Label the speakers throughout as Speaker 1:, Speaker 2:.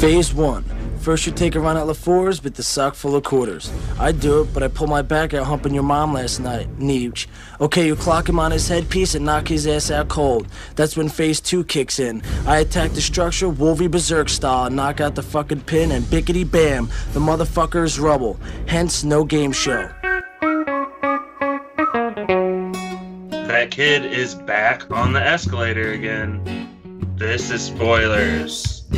Speaker 1: Phase 1. First you take a run at LaFour's with the sock full of quarters. I do it, but I pull my back out humping your mom last night. Neech. Okay, you clock him on his headpiece and knock his ass out cold. That's when phase 2 kicks in. I attack the structure, Wolvie Berserk style, knock out the fucking pin, and bickety bam, the motherfucker is rubble. Hence, no game show.
Speaker 2: That kid is back on the escalator again. This is spoilers. Uh,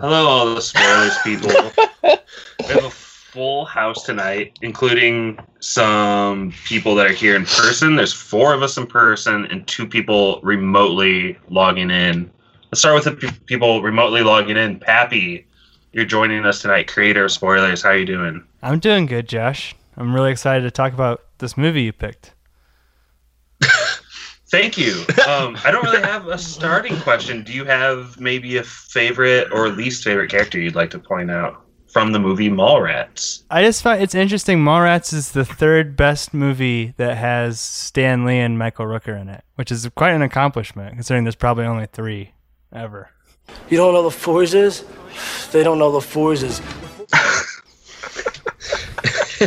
Speaker 2: Hello, all the spoilers people. we have a full house tonight, including some people that are here in person. There's four of us in person and two people remotely logging in. Let's start with the pe- people remotely logging in. Pappy, you're joining us tonight. Creator of spoilers. How are you doing?
Speaker 3: I'm doing good, Josh. I'm really excited to talk about this movie you picked.
Speaker 2: Thank you. Um, I don't really have a starting question. Do you have maybe a favorite or least favorite character you'd like to point out from the movie Mallrats?
Speaker 3: I just find it's interesting. Mallrats is the third best movie that has Stan Lee and Michael Rooker in it, which is quite an accomplishment considering there's probably only three ever.
Speaker 1: You don't know LaFour's is? They don't know LaFour's is.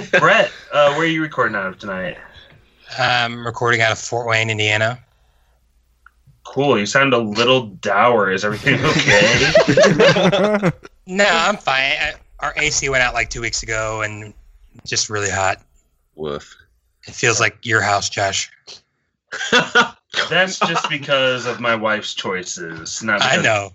Speaker 2: Brett, uh, where are you recording out of tonight?
Speaker 4: I'm recording out of Fort Wayne, Indiana.
Speaker 2: Cool. You sound a little dour. Is everything okay?
Speaker 4: No, I'm fine. I, our AC went out like two weeks ago and just really hot.
Speaker 5: Woof.
Speaker 4: It feels like your house, Josh.
Speaker 2: That's just because of my wife's choices. Not
Speaker 4: I know.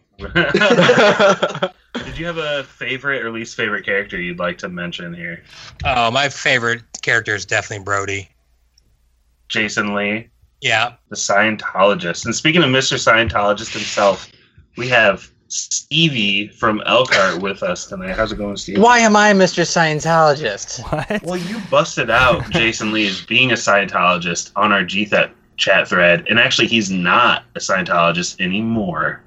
Speaker 2: Did you have a favorite or least favorite character you'd like to mention here?
Speaker 4: Oh, my favorite character is definitely Brody.
Speaker 2: Jason Lee,
Speaker 4: Yeah.
Speaker 2: the Scientologist. And speaking of Mr. Scientologist himself, we have Stevie from Elkhart with us tonight. How's it going, Stevie?
Speaker 6: Why am I Mr. Scientologist?
Speaker 3: What?
Speaker 2: Well, you busted out Jason Lee as being a Scientologist on our GTHET chat thread, and actually, he's not a Scientologist anymore.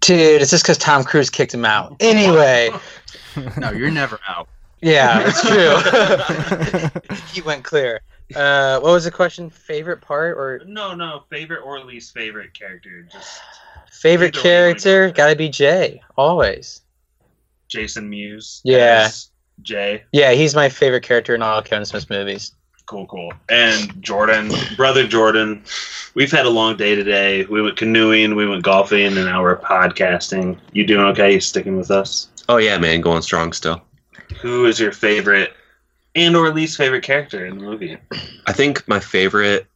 Speaker 6: Dude, it's just because Tom Cruise kicked him out. Anyway,
Speaker 5: No, you're never out.
Speaker 6: yeah, it's true. he went clear. Uh, what was the question? Favorite part or
Speaker 2: No, no, favorite or least favorite character? Just
Speaker 6: favorite
Speaker 2: Either way you wanna
Speaker 6: character? Gotta be Jay, always.
Speaker 2: Jason Mewes.
Speaker 6: Yeah.
Speaker 2: Jay.
Speaker 6: Yeah, he's my favorite character in all Kevin Smith movies.
Speaker 2: Cool, cool. And Jordan, brother Jordan. We've had a long day today. We went canoeing, we went golfing, and now we're podcasting. You doing okay? You sticking with us?
Speaker 5: Oh yeah, man, going strong still.
Speaker 2: Who is your favorite and or least favorite character in the movie?
Speaker 5: I think my favorite.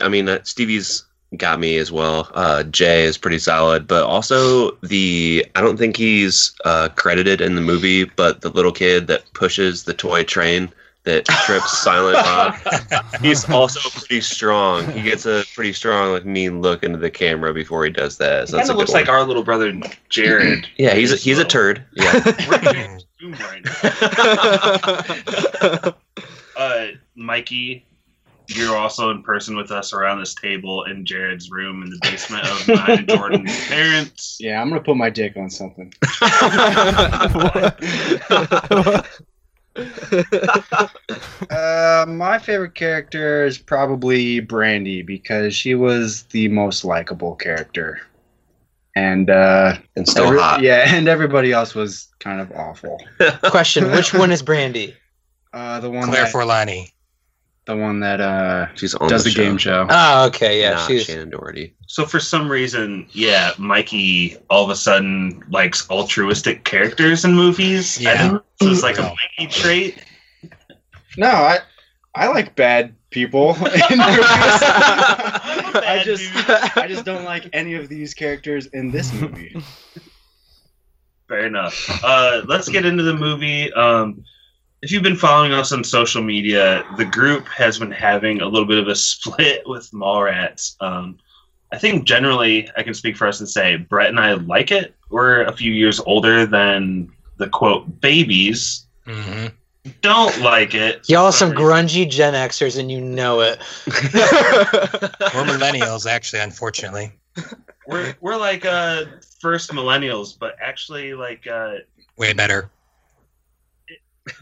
Speaker 5: I mean, uh, Stevie's got me as well. Uh, Jay is pretty solid, but also the. I don't think he's uh, credited in the movie, but the little kid that pushes the toy train that trips Silent Bob. He's also pretty strong. He gets a pretty strong, like mean look into the camera before he does that. So
Speaker 2: Kind
Speaker 5: that's a
Speaker 2: of
Speaker 5: good
Speaker 2: looks like our little brother Jared.
Speaker 5: Yeah, he's a, he's a turd. Yeah.
Speaker 2: We're right now. uh, Mikey, you're also in person with us around this table in Jared's room in the basement of mine and Jordan's parents.
Speaker 7: Yeah, I'm gonna put my dick on something. Uh, my favorite character is probably Brandy because she was the most likable character, and uh,
Speaker 5: and still
Speaker 7: every-
Speaker 5: hot.
Speaker 7: Yeah, and everybody else was kind of awful.
Speaker 6: Question: Which one is Brandy?
Speaker 7: Uh, the one
Speaker 4: Claire
Speaker 7: that,
Speaker 4: Forlani.
Speaker 7: the one that uh
Speaker 5: She's on
Speaker 7: does
Speaker 5: the,
Speaker 7: the, game show.
Speaker 6: Oh, okay, yeah,
Speaker 5: Not
Speaker 6: she's
Speaker 5: Shannen Doherty.
Speaker 2: So for some reason, yeah, Mikey all of a sudden likes altruistic characters in movies. I
Speaker 4: Yeah.
Speaker 2: think So it's like a Mikey trait.
Speaker 7: No, I I like bad people. I just. I just don't like any of these characters in this movie.
Speaker 2: Fair enough. Uh, let's get into the movie. Um, if you've been following us on social media, the group has been having a little bit of a split with Mallrats. Um, I think generally, I can speak for us and say Brett and I like it. We're a few years older than the quote babies.
Speaker 4: hmm
Speaker 2: Don't like it.
Speaker 6: y'all
Speaker 2: For
Speaker 6: some grungy Gen Xers, and you know it.
Speaker 4: We're millennials, actually, unfortunately.
Speaker 2: We're we're like uh, first millennials, but actually, like uh,
Speaker 4: Way better.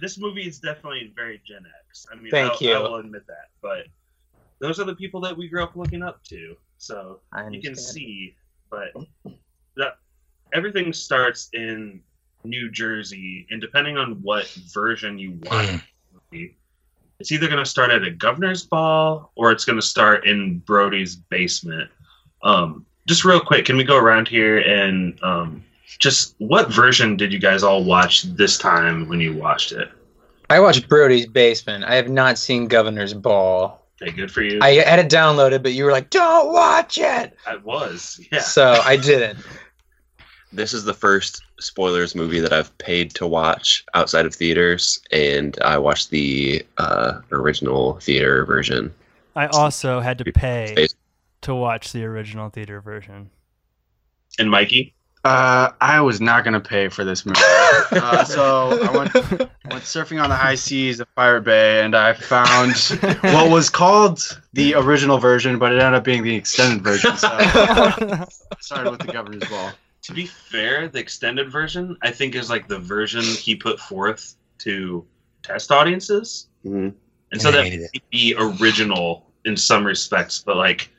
Speaker 2: this movie is definitely very Gen X. I mean,
Speaker 6: Thank
Speaker 2: I'll-
Speaker 6: you.
Speaker 2: I will admit that, but those are the people that we grew up looking up to. So you can see but that everything starts in New Jersey, and depending on what version you want,
Speaker 4: Mm.
Speaker 2: it's either going to start at a governor's ball or it's going to start in Brody's basement. Um, just real quick, can we go around here and um, just what version did you guys all watch this time when you watched it?
Speaker 6: I watched Brody's Basement. I have not seen Governor's Ball.
Speaker 2: Okay, good for you.
Speaker 6: I had it downloaded, but you were like, "Don't watch it,"
Speaker 2: I was, yeah.
Speaker 6: so I didn't.
Speaker 5: This is the first spoilers movie that I've paid to watch outside of theaters, and I watched the uh, original theater version.
Speaker 3: I also had to pay to watch the original theater version.
Speaker 2: And Mikey,
Speaker 7: Uh, I was not gonna pay for this movie, uh, so I went, went surfing on the high seas of Pirate Bay, and I found what was called the original version, but it ended up being the extended version. So I started with the Governor's Ball.
Speaker 2: To be fair, the extended version I think is like the version he put forth to test audiences,
Speaker 5: Mhm.
Speaker 2: and so
Speaker 4: And they
Speaker 2: that
Speaker 4: hated
Speaker 2: might be original in some respects, but like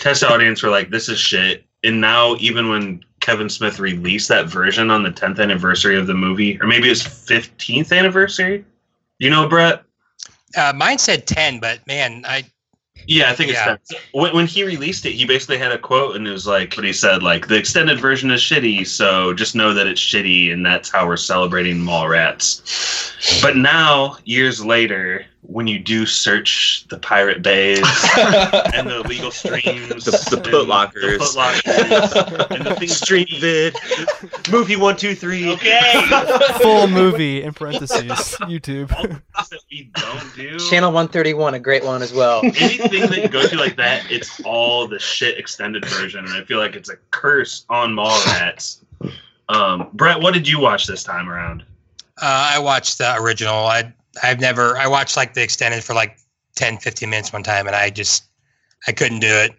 Speaker 2: test audience were like, "This is shit." And now, even when Kevin Smith released that version on the 10th anniversary of the movie, or maybe his 15th anniversary, you know, Brett.
Speaker 4: Uh, mine said ten, but man, I
Speaker 2: Yeah, I think
Speaker 4: Yeah.
Speaker 2: it's. When, when he released it, he basically had a quote, and it was like, "But he said like the extended version is shitty, so just know that it's shitty, and that's how we're celebrating mall rats. But now, years later, when you do search the pirate bays and the legal streams,
Speaker 5: The- the
Speaker 2: and
Speaker 5: Putlockers.
Speaker 2: the Putlockers, and the things
Speaker 5: Street vid, movie one two three.
Speaker 2: Okay.
Speaker 3: Full movie in parentheses. YouTube.
Speaker 2: All the things that we don't do.
Speaker 6: Channel 131, a great one as well.
Speaker 2: anything that you go to like that, it's all the shit extended version, and I feel like it's a curse on Mallrats. Um, Brett, what did you watch this time around?
Speaker 4: uh, I watched the original. I I've never I watched like the extended for like 10, 15 minutes one time, and I just I couldn't do it.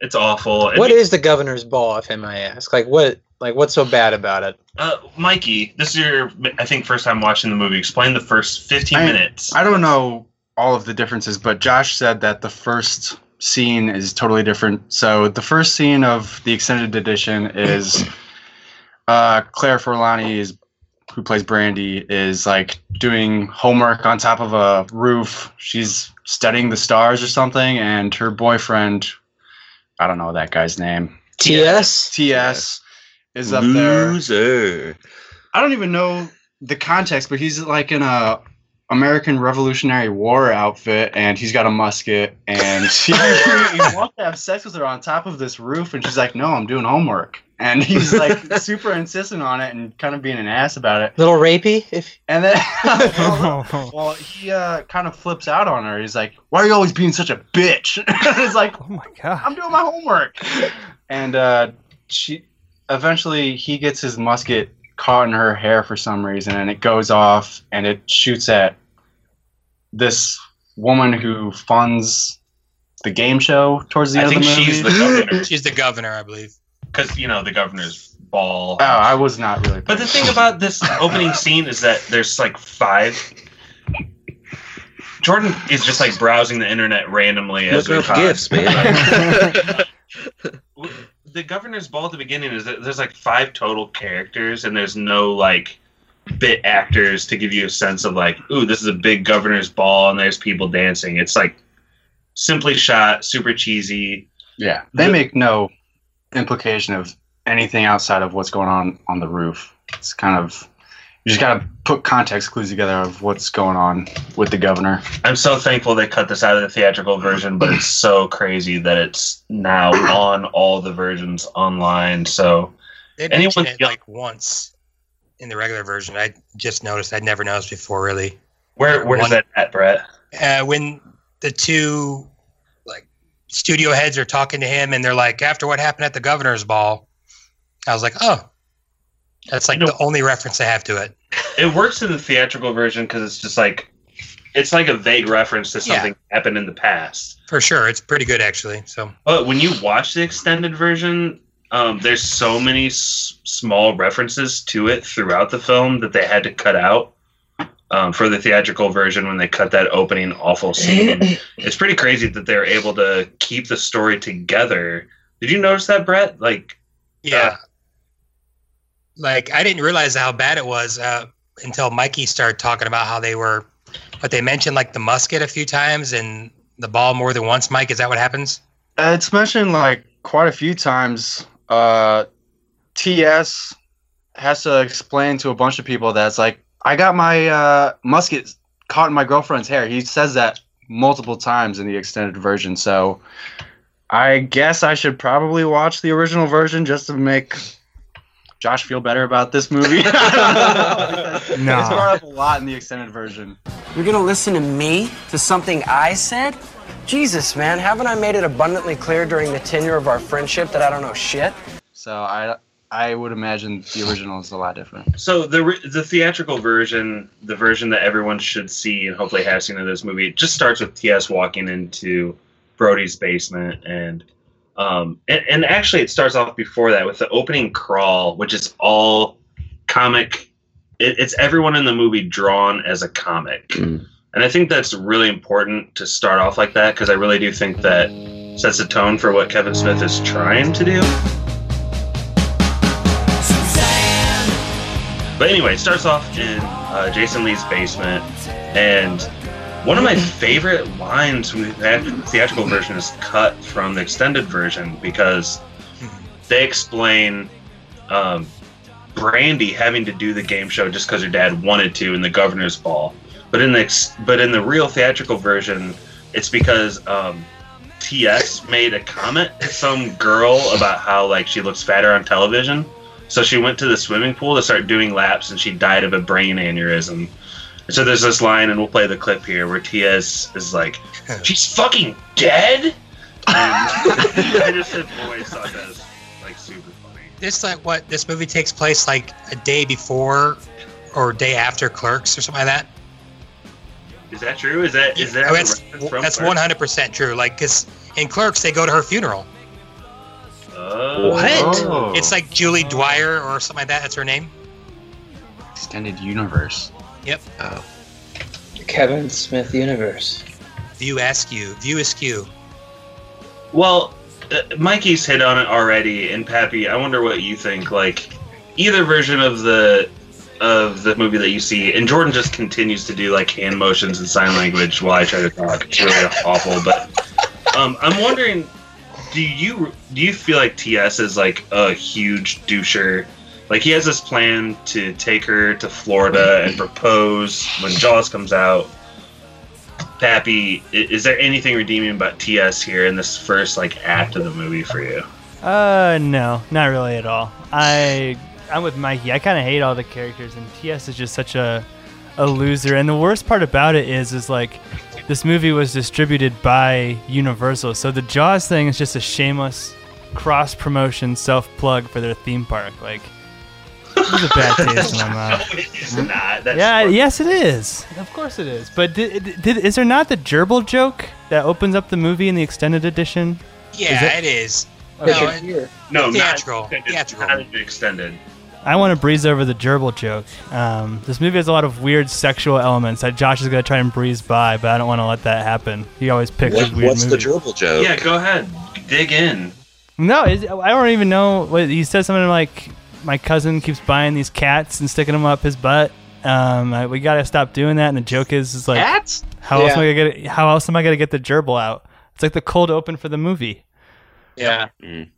Speaker 2: It's awful. And
Speaker 6: What is the Governor's Ball, if I may ask? Like what? Like what's so bad about it?
Speaker 2: uh, Mikey? This is your, I think, first time watching the movie. Explain the first fifteen
Speaker 7: I-
Speaker 2: minutes.
Speaker 7: I don't know all of the differences, but Josh said that the first scene is totally different. So the first scene of the extended edition is uh, Claire Forlani is who plays Brandy is like doing homework on top of a roof. She's studying the stars or something, and her boyfriend, I don't know that guy's name,
Speaker 6: TS.
Speaker 7: TS, is up there.
Speaker 5: Loser.
Speaker 7: I don't even know the context, but he's like in a American Revolutionary War outfit, and he's got a musket, and he, he wants to have sex with her on top of this roof, and she's like, "No, I'm doing homework," and he's like super insistent on it and kind of being an ass about it,
Speaker 6: Little rapey, if
Speaker 7: and then. Well, he uh, kind of flips out on her. He's like, "Why are you always being such a bitch?" it's like,
Speaker 3: oh my god.
Speaker 7: I'm doing my homework. And uh, she eventually he gets his musket caught in her hair for some reason, and it goes off and it shoots at this woman who funds the game show towards the
Speaker 2: I
Speaker 7: end
Speaker 2: think
Speaker 7: of the movie.
Speaker 2: she's the governor
Speaker 4: She's the governor, I believe.
Speaker 2: Because you know the governor's ball.
Speaker 7: oh, I was not really.
Speaker 2: But the thing about this opening scene is that there's like five. Jordan is just like browsing the internet randomly as
Speaker 5: Looking
Speaker 2: we talk.
Speaker 5: gifts, man.
Speaker 2: The governor's ball at the beginning is that there's like five total characters, and there's no like bit actors to give you a sense of like, ooh, this is a big governor's ball, and there's people dancing. It's like simply shot, super cheesy.
Speaker 7: yeah, they
Speaker 2: The-
Speaker 7: make no implication of anything outside of what's going on on the roof. It's kind of you just gotta put context clues together of what's going on with the governor.
Speaker 2: I'm so thankful they cut this out of the theatrical version, but it's so crazy that it's now on all the versions online. So
Speaker 4: They
Speaker 2: Anyone
Speaker 4: it
Speaker 2: feel-
Speaker 4: like once in the regular version. I just noticed. I'd never noticed before, really.
Speaker 2: where where's
Speaker 4: One-
Speaker 2: that at, Brett?
Speaker 4: Uh, when the two like studio heads are talking to him, and they're like, "After what happened at the governor's ball," I was like, "Oh, that's like
Speaker 2: You know-
Speaker 4: the only reference I have to it."
Speaker 2: It works in the theatrical version because it's just like it's like a vague reference to
Speaker 4: Yeah.
Speaker 2: something that happened in the past.
Speaker 4: For sure, it's pretty good actually. So
Speaker 2: But when you watch the extended version, um, there's so many s- small references to it throughout the film that they had to cut out um, for the theatrical version when they cut that opening awful scene. it's pretty crazy that they're able to keep the story together Did you notice that, Brett? Like,
Speaker 4: Yeah. Like I didn't realize how bad it was uh, until Mikey started talking about how they were, but they mentioned like the musket a few times and the ball more than once. Mike, is that what happens?
Speaker 7: Uh, it's mentioned like quite a few times. Uh, TS has to explain to a bunch of people that's like, I got my uh, musket caught in my girlfriend's hair. He says that multiple times in the extended version. So I guess I should probably watch the original version just to make Josh feel better about this movie. No.
Speaker 3: It's
Speaker 7: brought up a lot in the extended version.
Speaker 8: You're gonna listen to me? To something I said? Jesus, man, haven't I made it abundantly clear during the tenure of our friendship that I don't know shit?
Speaker 7: So I I would imagine the original is a lot different.
Speaker 2: so the re- the theatrical version, the version that everyone should see and hopefully has seen of this movie, it just starts with TS walking into Brody's basement and. Um, and, and actually, it starts off before that with the opening crawl, which is all comic. It, it's everyone in the movie drawn as a comic.
Speaker 5: Mm.
Speaker 2: And I think that's really important to start off like that because I really do think that sets a tone for what Kevin Smith is trying to do. But anyway, it starts off in uh, Jason Lee's basement, and one of my favorite lines from the theatrical version is cut from the extended version because they explain um, Brandy having to do the game show just because her dad wanted to in the governor's ball. But in the ex- but in the real theatrical version, it's because um, TS made a comment to some girl about how like she looks fatter on television. So she went to the swimming pool to start doing laps, and she died of a brain aneurysm. And so there's this line, and we'll play the clip here, where TS is like, "She's fucking dead." And I just said, "Boys, thought that was like super funny."
Speaker 4: This like what this movie takes place like a day before or day after Clerks or something like that.
Speaker 2: Is that true? Is that is that
Speaker 4: Oh,
Speaker 2: a
Speaker 4: that's
Speaker 2: from
Speaker 4: that's one hundred percent true. Like, cause in Clerks they go to her funeral.
Speaker 2: Oh.
Speaker 7: What?
Speaker 4: It's like Julie Dwyer or something like that. That's her name.
Speaker 7: Extended universe. Yep.
Speaker 5: Oh.
Speaker 6: Kevin Smith universe.
Speaker 4: View Askew. View Askew.
Speaker 2: Well, uh, Mikey's hit on it already, and Pappy, I wonder what you think. Like, either version of the of the movie that you see, and Jordan just continues to do like hand motions and sign language while I try to talk. It's really awful. But um, I'm wondering, do you do you feel like TS is like a huge doucher? Like he has this plan to take her to Florida and propose when Jaws comes out. Pappy, is there anything redeeming about TS here in this first like act of the movie for you?
Speaker 3: Uh, no, not really at all. I I'm with Mikey. I kind of hate all the characters, and TS is just such a a loser. And the worst part about it is, is like this movie was distributed by Universal, so the Jaws thing is just a shameless cross promotion, self plug for their theme park. Like, this is a bad taste in my mouth.
Speaker 2: No, it's not. That's
Speaker 3: Yeah,
Speaker 2: fun.
Speaker 3: yes, it is. Of course, it is. But did, did, is there not the gerbil joke that opens up the movie in the extended edition?
Speaker 4: Yeah,
Speaker 3: it-
Speaker 4: it is.
Speaker 6: Richard
Speaker 4: No, it-
Speaker 6: Gere.
Speaker 2: no,
Speaker 4: Theatrical.
Speaker 2: Not extended.
Speaker 4: Theatrical.
Speaker 2: Not extended.
Speaker 3: I want to breeze over the gerbil joke. Um, this movie has a lot of weird sexual elements that Josh is going to try and breeze by, but I don't want to let that happen. He always picks
Speaker 5: What,
Speaker 3: these weird
Speaker 5: what's the gerbil joke?
Speaker 2: Yeah, go ahead. Dig in.
Speaker 3: No, is, I don't even know. What, he says something like, "My cousin keeps buying these cats and sticking them up his butt." Um, I, we got to stop doing that. And the joke is, is like,
Speaker 7: Cats?
Speaker 3: how else am I gonna get? How else am I gonna get the gerbil out? It's like the cold open for the movie.
Speaker 6: Yeah.
Speaker 5: Mm.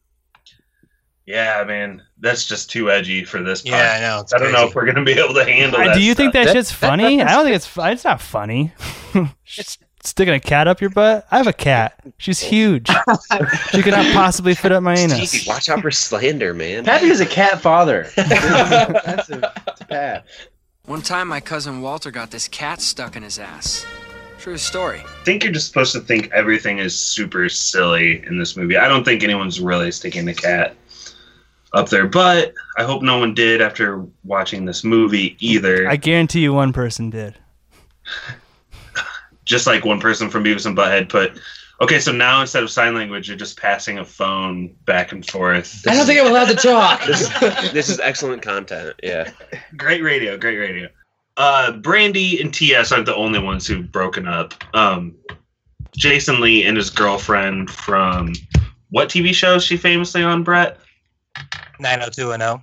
Speaker 2: Yeah, man, that's just too edgy for this.
Speaker 4: Yeah. I know. It's
Speaker 2: I don't know if we're gonna be able to handle
Speaker 3: Uh,
Speaker 2: that.
Speaker 3: do you think
Speaker 2: stuff.
Speaker 3: that,
Speaker 6: That-
Speaker 3: shit's funny?
Speaker 6: that-
Speaker 3: I don't think it's. It's not funny. Just Sticking a cat up your butt? I have a cat. She's huge. she could not possibly fit up my anus.
Speaker 5: Stevie, watch out for slander, man.
Speaker 7: Pappy is a cat father. That's a, it's bad.
Speaker 9: One time, my cousin Walter got this cat stuck in his ass. True story.
Speaker 2: I think you're just supposed to think everything is super silly in this movie. I don't think anyone's really sticking the cat up there, but I hope no one did after watching this movie either.
Speaker 3: I guarantee you one person did.
Speaker 2: just like one person from Beavis and Butthead put, okay, so now instead of sign language, you're just passing a phone back and forth.
Speaker 6: I don't think I'm allowed to talk.
Speaker 5: This, this is excellent content. Yeah.
Speaker 2: Great radio, great radio. Uh, Brandy and TS aren't the only ones who've broken up. Um, Jason Lee and his girlfriend from what TV show is she famously on, Brett?
Speaker 4: 90210.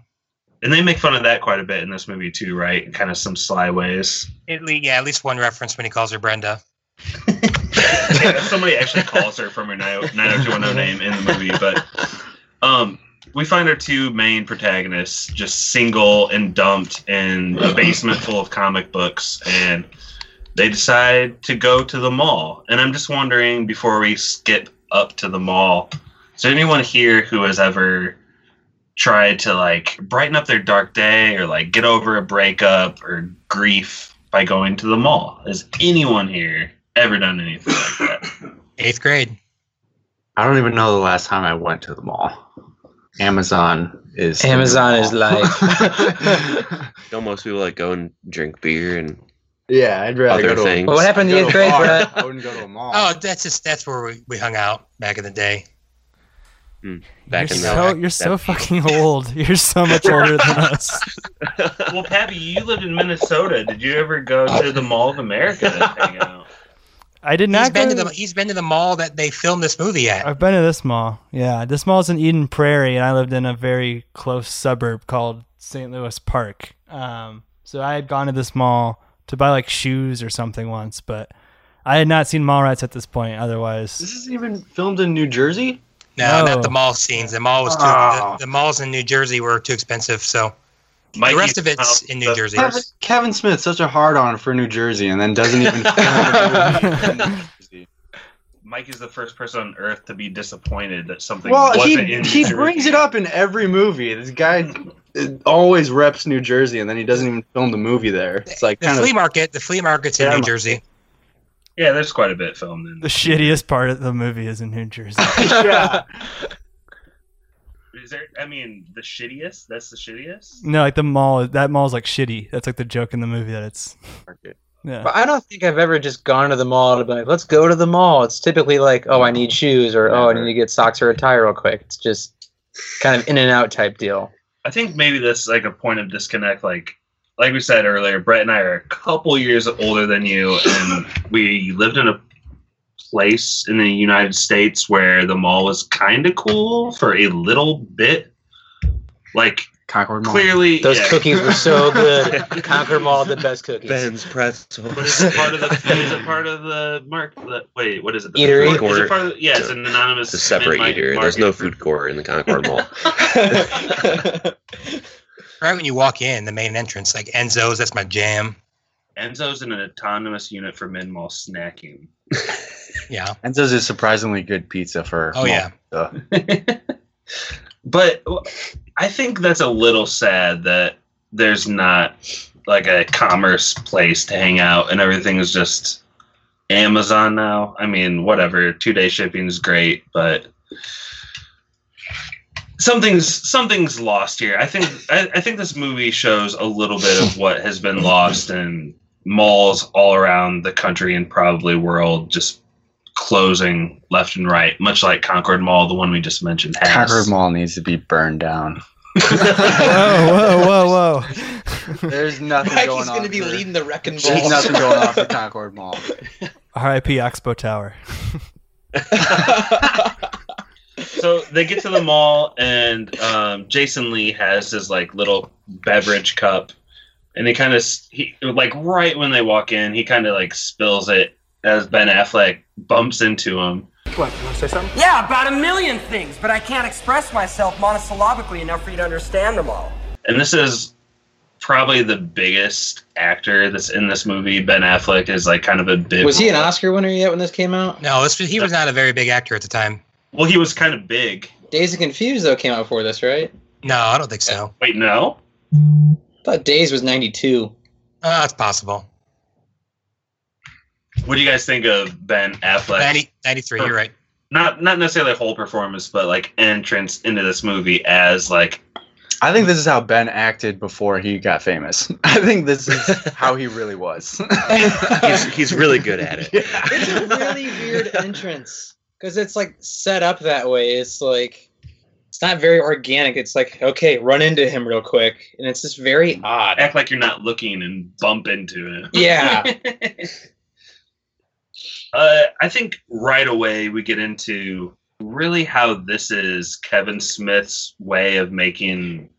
Speaker 2: And they make fun of that quite a bit in this movie too, right? In kind of some sly ways.
Speaker 4: At least, yeah, at least one reference when he calls her Brenda.
Speaker 2: Yeah, Somebody actually calls her from her 90210 name in the movie, but um, we find our two main protagonists just single and dumped in a basement full of comic books, and they decide to go to the mall. And I'm just wondering, before we skip up to the mall, is there anyone here who has ever tried to like brighten up their dark day or like get over a breakup or grief by going to the mall? Has anyone here ever done anything like that?
Speaker 4: Eighth grade.
Speaker 7: I don't even know the last time I went to the mall. Amazon is
Speaker 6: Amazon is life.
Speaker 5: Don't most people like go and drink beer and
Speaker 7: yeah, I'd rather
Speaker 5: Other
Speaker 7: go to.
Speaker 5: things.
Speaker 6: Well, what happened
Speaker 7: I'd
Speaker 6: in eighth grade,
Speaker 7: bar. I wouldn't go to a mall.
Speaker 4: Oh, that's just that's where we, we hung out back in the day.
Speaker 5: Back
Speaker 3: you're
Speaker 5: in
Speaker 3: so,
Speaker 5: the
Speaker 3: you're so fucking old. You're so much older than us.
Speaker 2: well, Pappy, you lived in Minnesota. Did you ever go to the Mall of America to hang out?
Speaker 3: I did
Speaker 4: He's
Speaker 3: not
Speaker 4: been
Speaker 3: go
Speaker 4: to the he's been to the mall that they filmed this movie at.
Speaker 3: I've been to this mall. Yeah, this mall's in Eden Prairie, and I lived in a very close suburb called St. Louis Park. Um, so I had gone to this mall to buy like shoes or something once, but I had not seen Mallrats at this point. Otherwise,
Speaker 7: This isn't even filmed in New Jersey.
Speaker 4: No,
Speaker 3: No.
Speaker 4: not the mall scenes. The mall was too.
Speaker 7: Oh.
Speaker 4: The, the malls in New Jersey were too expensive. So
Speaker 2: Mikey
Speaker 4: the rest of it's in New Jersey.
Speaker 7: Kevin, Kevin Smith, such a hard on for New Jersey, and then doesn't even Mike a movie in New Jersey.
Speaker 2: Mikey's the first person on earth to be disappointed that something
Speaker 7: Well,
Speaker 2: wasn't
Speaker 7: he
Speaker 2: in
Speaker 7: he
Speaker 2: New
Speaker 7: brings it up in every movie. This guy uh, always reps New Jersey, and then he doesn't even film the movie there. It's like
Speaker 4: The
Speaker 7: kind
Speaker 4: flea
Speaker 7: of
Speaker 4: market. The flea market's in
Speaker 7: Yeah,
Speaker 4: New
Speaker 7: I'm-
Speaker 4: Jersey.
Speaker 2: Yeah, there's quite a bit filmed in.
Speaker 3: the shittiest part of the movie is in New Jersey.
Speaker 7: yeah.
Speaker 2: Is there? I mean, the shittiest. That's the shittiest.
Speaker 3: no, like the mall. That mall's like shitty. That's like the joke in the movie that it's. Yeah.
Speaker 6: But I don't think I've ever just gone to the mall to be like, let's go to the mall. It's typically like, oh, I need shoes, or oh, I need to get socks or a tie real quick. It's just kind of in and out type deal.
Speaker 2: I think maybe that's like a point of disconnect. Like, like we said earlier, Brett and I are a couple years older than you, and we lived in a place in the United States where the mall was kind of cool for a little bit. Like,
Speaker 7: Concord Mall.
Speaker 2: clearly,
Speaker 6: Those
Speaker 2: yeah.
Speaker 6: cookies were so good. Concord Mall, the best cookies.
Speaker 5: Ben's pretzel.
Speaker 2: But is it part of the? is it part of the mark? The, wait, what is it? The
Speaker 6: Eatery?
Speaker 2: Food, is it part of the, yeah, it's an anonymous.
Speaker 5: It's a separate
Speaker 2: mid-market
Speaker 5: eater. There's no food court in the Concord Mall.
Speaker 4: Right when you walk in, the main entrance, like Enzo's. That's my jam.
Speaker 2: Enzo's in an autonomous unit for mid mall snacking.
Speaker 4: Yeah.
Speaker 7: Enzo's is surprisingly good pizza for.
Speaker 4: Oh
Speaker 7: mall
Speaker 4: yeah.
Speaker 2: But I think that's a little sad that there's not like a commerce place to hang out and everything is just Amazon now. I mean, whatever, two day shipping is great, but something's something's lost here. I think I, I think this movie shows a little bit of what has been lost in malls all around the country and probably world just closing left and right, much like Concord Mall, the one we just mentioned has.
Speaker 7: Concord Mall needs to be burned down.
Speaker 3: whoa, whoa, whoa, whoa!
Speaker 7: There's nothing
Speaker 6: Mikey's
Speaker 7: going on.
Speaker 6: gonna be
Speaker 7: for-
Speaker 6: leading the wrecking
Speaker 7: There's
Speaker 6: ball.
Speaker 7: nothing going on for Concord Mall.
Speaker 3: R.I.P. Expo Tower.
Speaker 2: so they get to the mall and um, jason lee has his like little beverage cup and he kind of he like right when they walk in he kind of like spills it as ben affleck bumps into him What? You want to say something?
Speaker 8: Yeah, about a million things, but I can't express myself monosyllabically enough for you to understand them all.
Speaker 2: and this is probably the biggest actor that's in this movie ben affleck is like kind of a bit
Speaker 6: Was he an Oscar winner yet when this came out?
Speaker 4: No, this, he was not a very big actor at the time.
Speaker 2: Well he was kind of big
Speaker 6: Dazed and Confused though came out before this, right?
Speaker 4: No, I don't think so.
Speaker 2: wait no
Speaker 6: I thought Dazed was '92.
Speaker 4: Uh, it's possible.
Speaker 2: what do you guys think of ben affleck
Speaker 4: 90, 93, You're right.
Speaker 2: not not necessarily a whole performance but like entrance into this movie as like
Speaker 7: I think this is how Ben acted before he got famous. I think this is how he really was.
Speaker 5: he's, he's really good at it.
Speaker 6: It's a really weird entrance because it's like set up that way. It's like it's not very organic. It's like okay, run into him real quick, and it's just very odd.
Speaker 2: act like you're not looking and bump into him.
Speaker 6: Yeah.
Speaker 2: uh, I think right away we get into really how this is Kevin Smith's way of making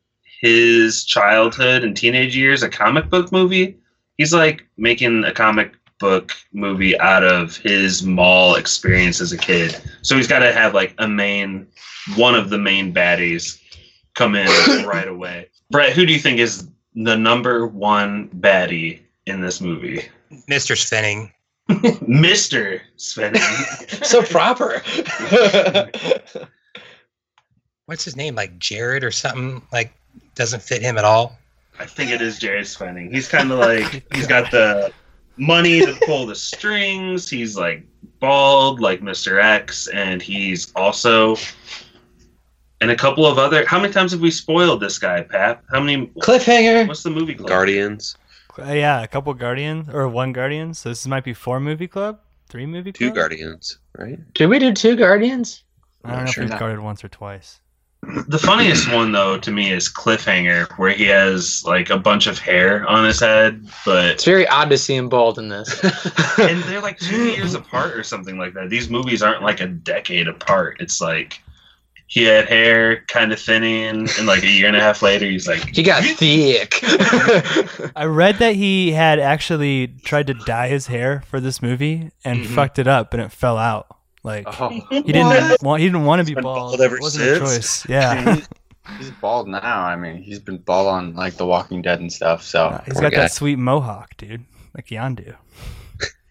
Speaker 2: his childhood and teenage years a comic book movie. He's like making a comic book movie out of his mall experience as a kid. So he's got to have like a main, one of the main baddies come in right away. Brett, who do you think is the number one baddie in this movie?
Speaker 4: Mr. Svenning.
Speaker 2: Mr. Svenning.
Speaker 6: so proper.
Speaker 4: What's his name? Like Jared or something? Like doesn't fit him at all.
Speaker 2: I think it is Jared Svenning. He's kind of like he's got the money to pull the strings. He's like bald, like Mr. X, and he's also and a couple of other. How many times have we spoiled this guy, Pap? How many?
Speaker 6: Cliffhanger.
Speaker 2: What's the movie? Club?
Speaker 5: Guardians.
Speaker 3: Uh, yeah, a couple Guardians or one Guardian. So this might be four movie club, three movie Club,
Speaker 5: Two
Speaker 3: club.
Speaker 5: Guardians, right?
Speaker 6: Did we do two Guardians?
Speaker 3: I don't know
Speaker 5: Sure.
Speaker 3: if we've guarded once or twice.
Speaker 2: The funniest one though to me is Cliffhanger, where he has like a bunch of hair on his head, but
Speaker 6: It's very odd to see him bald in this.
Speaker 2: and they're like two years apart or something like that. These movies aren't like a decade apart. It's like he had hair kind of thinning, and like a year and a half later, he's like,
Speaker 6: he got thick.
Speaker 3: I read that he had actually tried to dye his hair for this movie and
Speaker 5: Mm-hmm.
Speaker 6: Mhm.
Speaker 3: fucked it up, and it fell out. Like
Speaker 7: Oh,
Speaker 3: he didn't want. He didn't want to be bald.
Speaker 5: bald ever
Speaker 3: it wasn't a choice. Yeah,
Speaker 7: he's, he's bald now. I mean, he's been bald on like The Walking Dead and stuff. So
Speaker 3: Uh, he's
Speaker 5: poor
Speaker 3: got
Speaker 5: guy.
Speaker 3: that sweet mohawk, dude, like Yondu.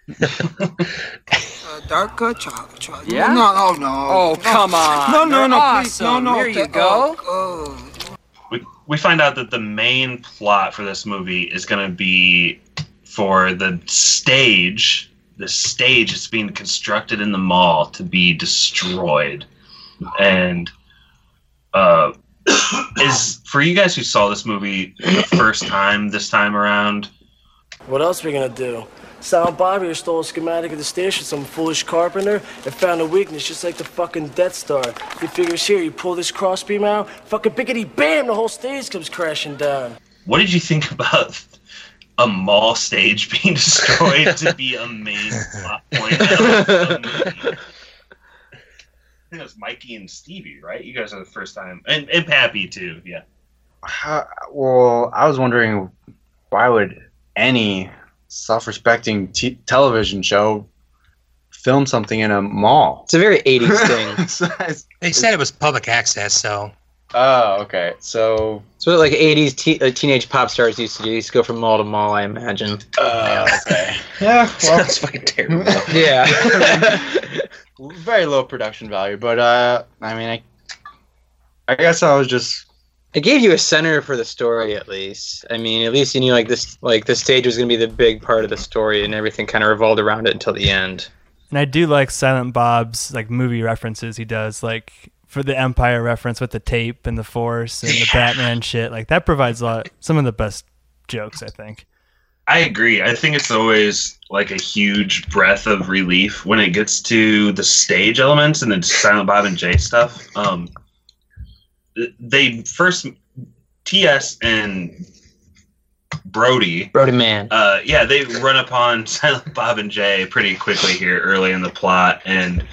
Speaker 10: Uh, darker chocolate. chocolate.
Speaker 9: Yeah?
Speaker 10: No, no, no.
Speaker 9: Oh, come on.
Speaker 10: No, no,
Speaker 9: They're
Speaker 10: no, please. No,
Speaker 9: awesome.
Speaker 10: no.
Speaker 9: Here you go.
Speaker 10: Oh, oh.
Speaker 2: we, we find out that the main plot for this movie is going to be for the stage the stage that's being constructed in the mall to be destroyed and uh is for you guys who saw this movie the first time this time around
Speaker 1: What else are we gonna do? Silent Bob here stole a schematic of the station, some foolish carpenter, and found a weakness just like the fucking Death Star. He figures here, you pull this crossbeam out, fucking biggity bam, the whole stage comes crashing down.
Speaker 2: what did you think about a mall stage being destroyed to be a main plot point of the movie? I think it was Mikey and Stevie, right? You guys are the first time, and and Pappy too. Yeah.
Speaker 7: How- well, I was wondering why would any self-respecting t- television show film something in a mall?
Speaker 6: it's a very 80s thing.
Speaker 4: They said it was public access, so
Speaker 7: oh, okay. So,
Speaker 6: It's what like 80s te- uh, teenage pop stars used to do. They used to go from mall to mall, I imagine.
Speaker 7: uh, okay. Yeah, well,
Speaker 5: Sounds fucking terrible.
Speaker 6: Yeah.
Speaker 7: very low production value, but uh, I mean, I, I guess I was just
Speaker 6: it gave you a center for the story at least. I mean, at least you knew like this like the stage was gonna be the big part of the story and everything kind of revolved around it until the end.
Speaker 3: And I do like Silent Bob's like movie references he does, like for the Empire reference with the tape and the Force and the Batman shit. Like that provides a lot, some of the best jokes, I think.
Speaker 2: I agree. I think it's always like a huge breath of relief when it gets to the stage elements and the Silent Bob and Jay stuff. Um, they first TS and Brody.
Speaker 6: Brody Man.
Speaker 2: Uh, yeah, they run upon Silent Bob and Jay pretty quickly here early in the plot, and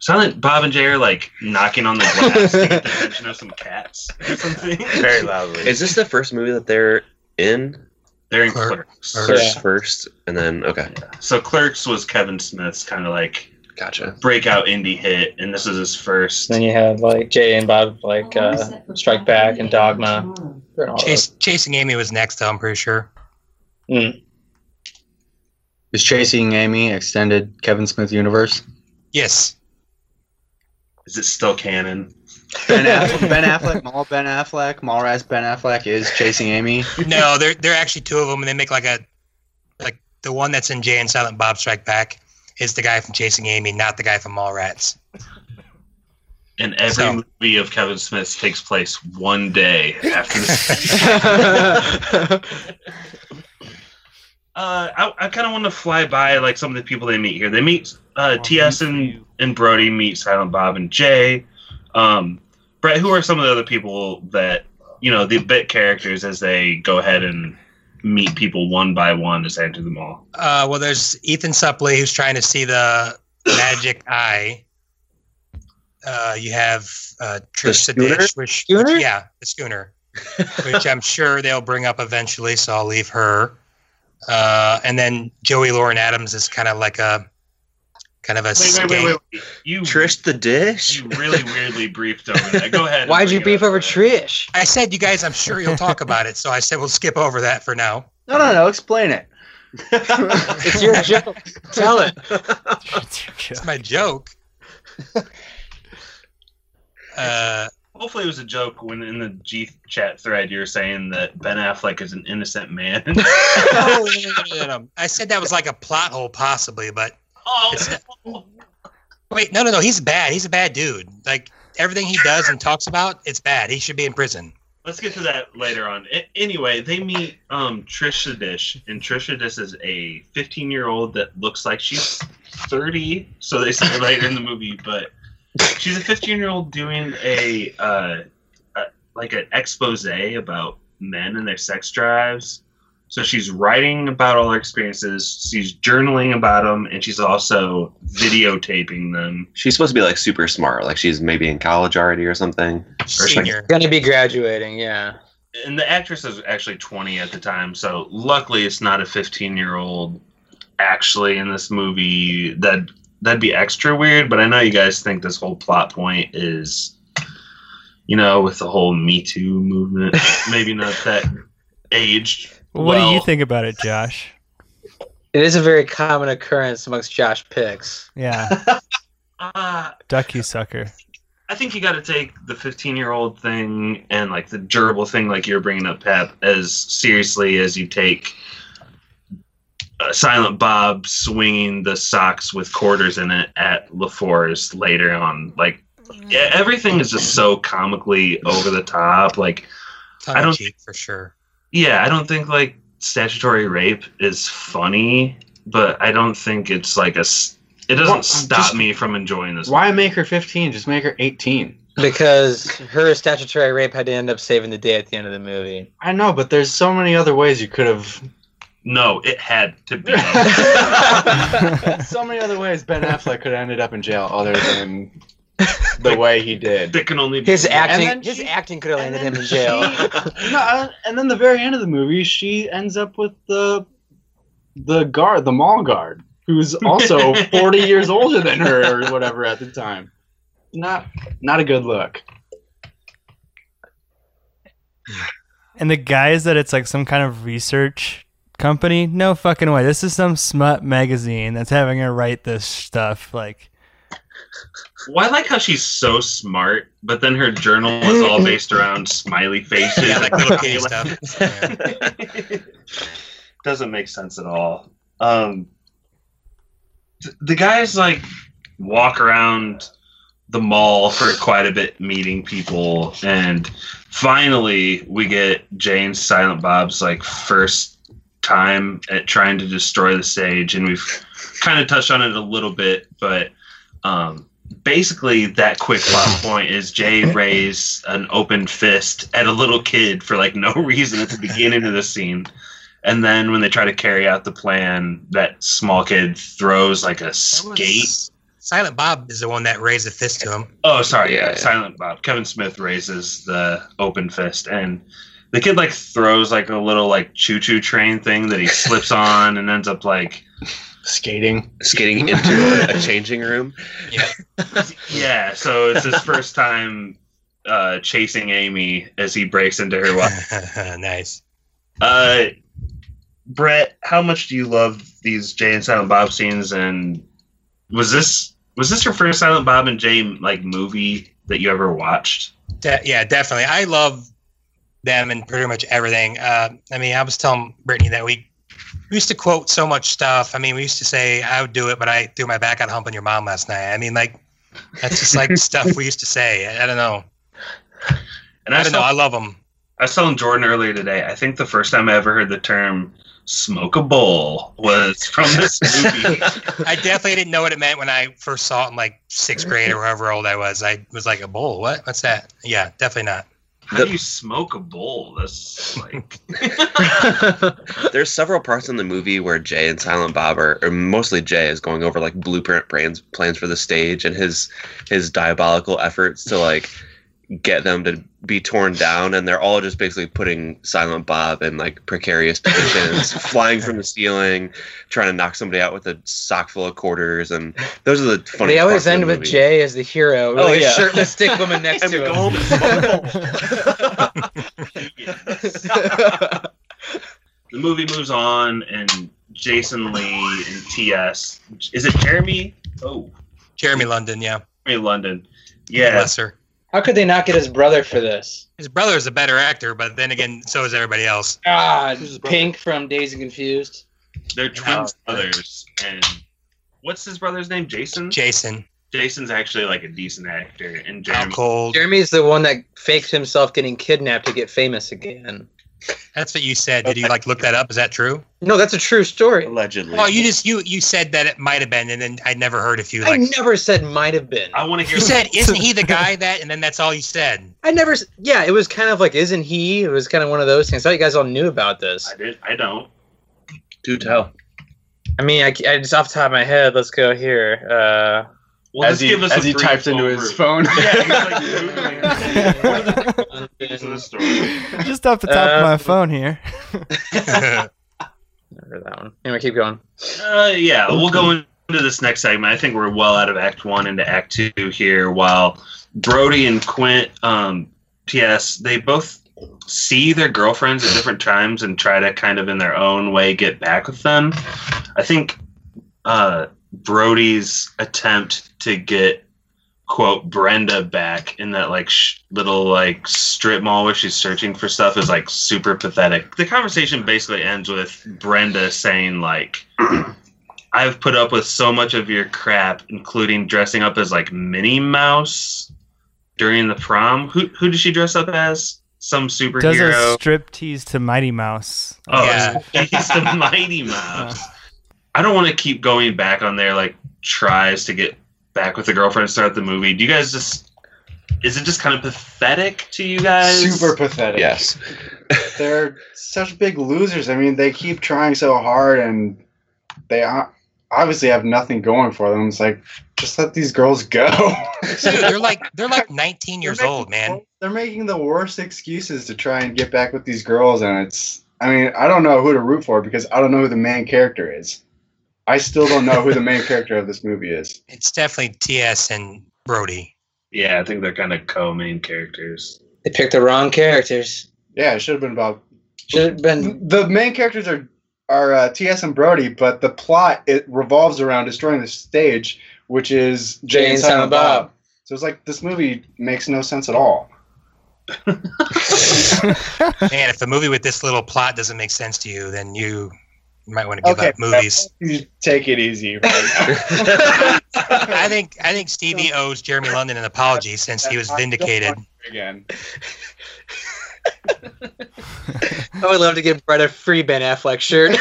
Speaker 2: Silent Bob and Jay are like knocking on the glass to get the attention of some cats or something.
Speaker 7: very loudly.
Speaker 5: Is this the first movie that they're in?
Speaker 2: They're in
Speaker 4: Clerk-
Speaker 2: Clerks.
Speaker 5: Clerks
Speaker 6: Yeah.
Speaker 5: first, and then okay,
Speaker 2: So Clerks was Kevin Smith's kind of like
Speaker 5: gotcha.
Speaker 2: breakout indie hit, and this is his first.
Speaker 6: Then you have like Jay and Bob like uh, Strike Back and Dogma.
Speaker 4: Chase, Chasing Amy was next, though, I'm pretty sure.
Speaker 6: those. Mm.
Speaker 7: Is Chasing Amy extended Kevin Smith universe?
Speaker 4: Yes.
Speaker 2: Is it still canon?
Speaker 7: Ben Affleck, ben Affleck, Mall Ben Affleck, Mallrats Ben Affleck is Chasing Amy.
Speaker 4: No, they're they're actually two of them, and they make like a like the one that's in Jay and Silent Bob Strike Back is the guy from Chasing Amy, not the guy from Mallrats.
Speaker 2: And every
Speaker 4: So-
Speaker 2: movie of Kevin Smith takes place one day after this. Uh, I, I kind of want to fly by like some of the people they meet here. They meet uh, TS and, and Brody meet Silent Bob and Jay. Um, Brett, who are some of the other people that you know the bit characters as they go ahead and meet people one by one as they enter the mall?
Speaker 4: Uh, well, there's Ethan Suplee who's trying to see the magic eye. Uh, you have uh, Trish the,
Speaker 5: schooner?
Speaker 4: Dish, which,
Speaker 6: Schooner?
Speaker 4: which- yeah, the schooner, which I'm sure they'll bring up eventually. So I'll leave her. Uh, and then Joey Lauren Adams is kind of like a kind of a
Speaker 2: Wait, wait,
Speaker 4: skank.
Speaker 2: wait, wait, wait. You
Speaker 5: Trish the dish.
Speaker 2: you really weirdly briefed over that. Go ahead.
Speaker 6: Why'd you
Speaker 2: bring it
Speaker 6: beef
Speaker 2: up.
Speaker 6: over Trish?
Speaker 4: I said, you guys, I'm sure you'll talk about it. So I said, we'll skip over that for now.
Speaker 7: No, no, no. Explain it.
Speaker 6: It's your joke. Tell it.
Speaker 4: It's my joke. uh,
Speaker 2: Hopefully, it was a joke when in the G chat thread you were saying that Ben Affleck is an innocent man.
Speaker 4: I said that was like a plot hole, possibly, but It's wait, no, no, no. He's bad. He's a bad dude. Like everything he does and talks about, it's bad. He should be in prison.
Speaker 2: let's get to that later on. Anyway, they meet um, Trisha Dish, and Trisha Dish is a 15 year old that looks like she's 30. So they say later in the movie, but she's a 15 year old doing a, uh, a like an expose about men and their sex drives. So she's writing about all her experiences. She's journaling about them, and she's also videotaping them.
Speaker 5: She's supposed to be like super smart, like she's maybe in college already or something. she's like-
Speaker 4: Senior.
Speaker 6: Gonna be graduating, yeah.
Speaker 2: and the actress is actually 20 at the time so luckily it's not a 15 year old actually in this movie that that'd be extra weird but i know you guys think this whole plot point is you know with the whole me too movement maybe not that aged
Speaker 3: what do you think about it, Josh?
Speaker 6: It is a very common occurrence amongst Josh picks.
Speaker 3: Yeah,
Speaker 2: uh,
Speaker 3: duck you sucker.
Speaker 2: I think you got to take the 15 year old thing and like the durable thing, like you're bringing up, Pep, as seriously as you take uh, Silent Bob swinging the socks with quarters in it at LaFours later on. Like, yeah, everything is just so comically over the top. Like,
Speaker 4: Tongue
Speaker 2: I don't-
Speaker 4: cheek for sure.
Speaker 2: Yeah, I don't think like statutory rape is funny, but I don't think it's like a. It doesn't
Speaker 7: Well,
Speaker 2: stop
Speaker 7: just-
Speaker 2: me from enjoying this.
Speaker 7: Why make her 15? Just make her 18.
Speaker 6: Because her statutory rape had to end up saving the day at the end of the movie.
Speaker 7: I know, but there's so many other ways you could have.
Speaker 2: No, it had to be.
Speaker 7: so many other ways Ben Affleck could have ended up in jail other than the way he did.
Speaker 2: that can only be
Speaker 6: His acting,
Speaker 7: then
Speaker 6: his
Speaker 7: she-
Speaker 6: acting could have landed him in jail.
Speaker 7: she- no, uh, and then the very end of the movie, she ends up with the the guard, the mall guard, who's also 40 years older than her or whatever at the time. Not not a good look.
Speaker 3: And the guys that it's like some kind of research company, no fucking way. This is some smut magazine that's having her write this stuff. Like,
Speaker 2: Well, I like how she's so smart, but then her journal is all based around smiley faces.
Speaker 4: Yeah, like little kitty stuff. Yeah.
Speaker 2: Doesn't make sense at all. Um, th- the guys like walk around the mall for quite a bit, meeting people, and finally we get Jane's Silent Bob's like first time at trying to destroy the stage, and we've kind of touched on it a little bit, but um, basically that quick plot point is Jay raised an open fist at a little kid for like no reason at the beginning of the scene. And then when they try to carry out the plan, that small kid throws like a skate.
Speaker 4: Silent Bob is the one that raised a fist to him.
Speaker 2: Oh, sorry, yeah,
Speaker 5: Yeah, yeah.
Speaker 2: Silent Bob. Kevin Smith raises the open fist, and the kid like throws like a little like choo choo train thing that he slips on and ends up like
Speaker 7: Skating.
Speaker 5: Skating into a, a changing room.
Speaker 2: yeah. yeah So it's his first time uh, chasing Amy as he breaks into her. wa-
Speaker 4: nice.
Speaker 2: Uh, Brett, how much do you love these Jay and Silent Bob scenes? And was this was this your first Silent Bob and Jay like movie that you ever watched?
Speaker 4: De- yeah, definitely. I love them and pretty much everything. Uh, I mean, I was telling Brittany that we, we used to quote so much stuff. I mean, we used to say, I would do it, but I threw my back out humping your mom last night. I mean, like, that's just like stuff we used to say. I, I don't know.
Speaker 2: And
Speaker 4: I
Speaker 2: I,
Speaker 4: don't know.
Speaker 2: saw,
Speaker 4: I love them.
Speaker 2: I was telling Jordan earlier today. I think the first time I ever heard the term "smoke a bowl" was from this movie.
Speaker 4: I definitely didn't know what it meant when I first saw it in like sixth grade or however old I was. I was like, a bowl? What? What's that? Yeah, definitely not.
Speaker 2: How
Speaker 5: The-
Speaker 2: do you smoke a bowl? That's like
Speaker 5: There's several parts in the movie where Jay and Silent Bob are, or mostly Jay, is going over like blueprint plans plans for the stage and his his diabolical efforts to like get them to be torn down, and they're all just basically putting Silent Bob in like precarious positions, flying from the ceiling, trying to knock somebody out with a sock full of quarters, and those are the funny.
Speaker 6: they always
Speaker 5: parts of
Speaker 6: end
Speaker 5: the
Speaker 6: with
Speaker 5: movie.
Speaker 6: Jay as the hero, with
Speaker 5: Oh,
Speaker 6: like
Speaker 5: yeah.
Speaker 6: shirtless stick woman next
Speaker 5: And
Speaker 6: to him.
Speaker 5: gold
Speaker 2: the movie moves on, and Jason Lee and T.S. Is it Jeremy? Oh,
Speaker 4: Jeremy London, yeah.
Speaker 2: Jeremy London. Yeah,
Speaker 4: Lesser.
Speaker 6: How could they not get his brother for this?
Speaker 4: His brother is a better actor, but then again, so is everybody else.
Speaker 6: Ah, Pink from Dazed and Confused.
Speaker 2: they're twin brothers. And what's his brother's name? Jason.
Speaker 4: Jason.
Speaker 2: Jason's actually like a decent actor, and
Speaker 4: How
Speaker 2: Jeremy.
Speaker 4: cold.
Speaker 6: Jeremy's the one that faked himself getting kidnapped to get famous again.
Speaker 4: That's what you said. Did you like look that up? Is that true?
Speaker 6: No, that's a true story.
Speaker 5: Allegedly.
Speaker 4: Oh, you just you you said that it might have been, and then I never heard if you
Speaker 6: I never said might have been.
Speaker 2: I want to hear.
Speaker 4: You said, "Isn't he the guy that?" And then that's all you said.
Speaker 6: I never. Yeah, it was kind of like, isn't he? It was kind of one of those things. I thought you guys all knew about this.
Speaker 2: I did. I don't.
Speaker 5: Do tell.
Speaker 6: I mean, I, I just off the top of my head, let's go here. Uh,
Speaker 2: Well,
Speaker 7: as
Speaker 2: just
Speaker 7: he,
Speaker 2: give us
Speaker 7: as
Speaker 2: a
Speaker 7: he
Speaker 2: brief
Speaker 7: typed into his
Speaker 2: overview.
Speaker 7: phone.
Speaker 2: Yeah, he's like googling. What are the pieces of the story?
Speaker 3: Just off the top of my
Speaker 6: Um,
Speaker 3: phone here.
Speaker 6: never that one. Anyway, keep going.
Speaker 2: Uh, yeah, we'll go into this next segment. I think we're well out of Act One into Act Two here. While Brody and Quint, um, T.S., they both see their girlfriends at different times and try to kind of in their own way get back with them. I think uh, Brody's attempt to get quote Brenda back in that like sh- little like strip mall where she's searching for stuff is like super pathetic. The conversation basically ends with Brenda saying like I've put up with so much of your crap including dressing up as like Minnie Mouse during the prom. Who who did she dress up as? Some
Speaker 3: Does a
Speaker 2: superhero.
Speaker 3: strip tease to Mighty Mouse.
Speaker 2: Oh,
Speaker 4: Yeah.
Speaker 2: he's the Mighty Mouse. I don't want to keep going back on there. Like tries to get back with the girlfriend to start the movie. Do you guys just? Is it just kind of pathetic to you guys?
Speaker 7: Super pathetic.
Speaker 5: Yes.
Speaker 7: They're such big losers. I mean, they keep trying so hard, and they o- obviously have nothing going for them. It's like just let these girls go.
Speaker 4: Dude, they're like they're like 19 years
Speaker 7: making-
Speaker 4: old, man.
Speaker 7: They're making the worst excuses to try and get back with these girls, and it's. I mean, I don't know who to root for because I don't know who the main character is. I still don't know who the main character of this movie is.
Speaker 4: It's definitely T.S. and Brody.
Speaker 2: Yeah, I think they're kind of co-main characters.
Speaker 6: They picked the wrong characters.
Speaker 7: Yeah, it should have been Bob.
Speaker 6: Should have been.
Speaker 7: the main characters are are uh, T.S. and Brody, but the plot it revolves around destroying the stage, which is Jay and Silent Bob. So it's like this movie makes no sense at all.
Speaker 4: Man, if the movie with this little plot doesn't make sense to you, then you, you might want to give
Speaker 7: Okay,
Speaker 4: up movies.
Speaker 7: You take it easy. Right
Speaker 4: I think I think Stevie owes Jeremy London an apology since he was vindicated.
Speaker 7: again.
Speaker 6: I would love to give Brett a free Ben Affleck shirt.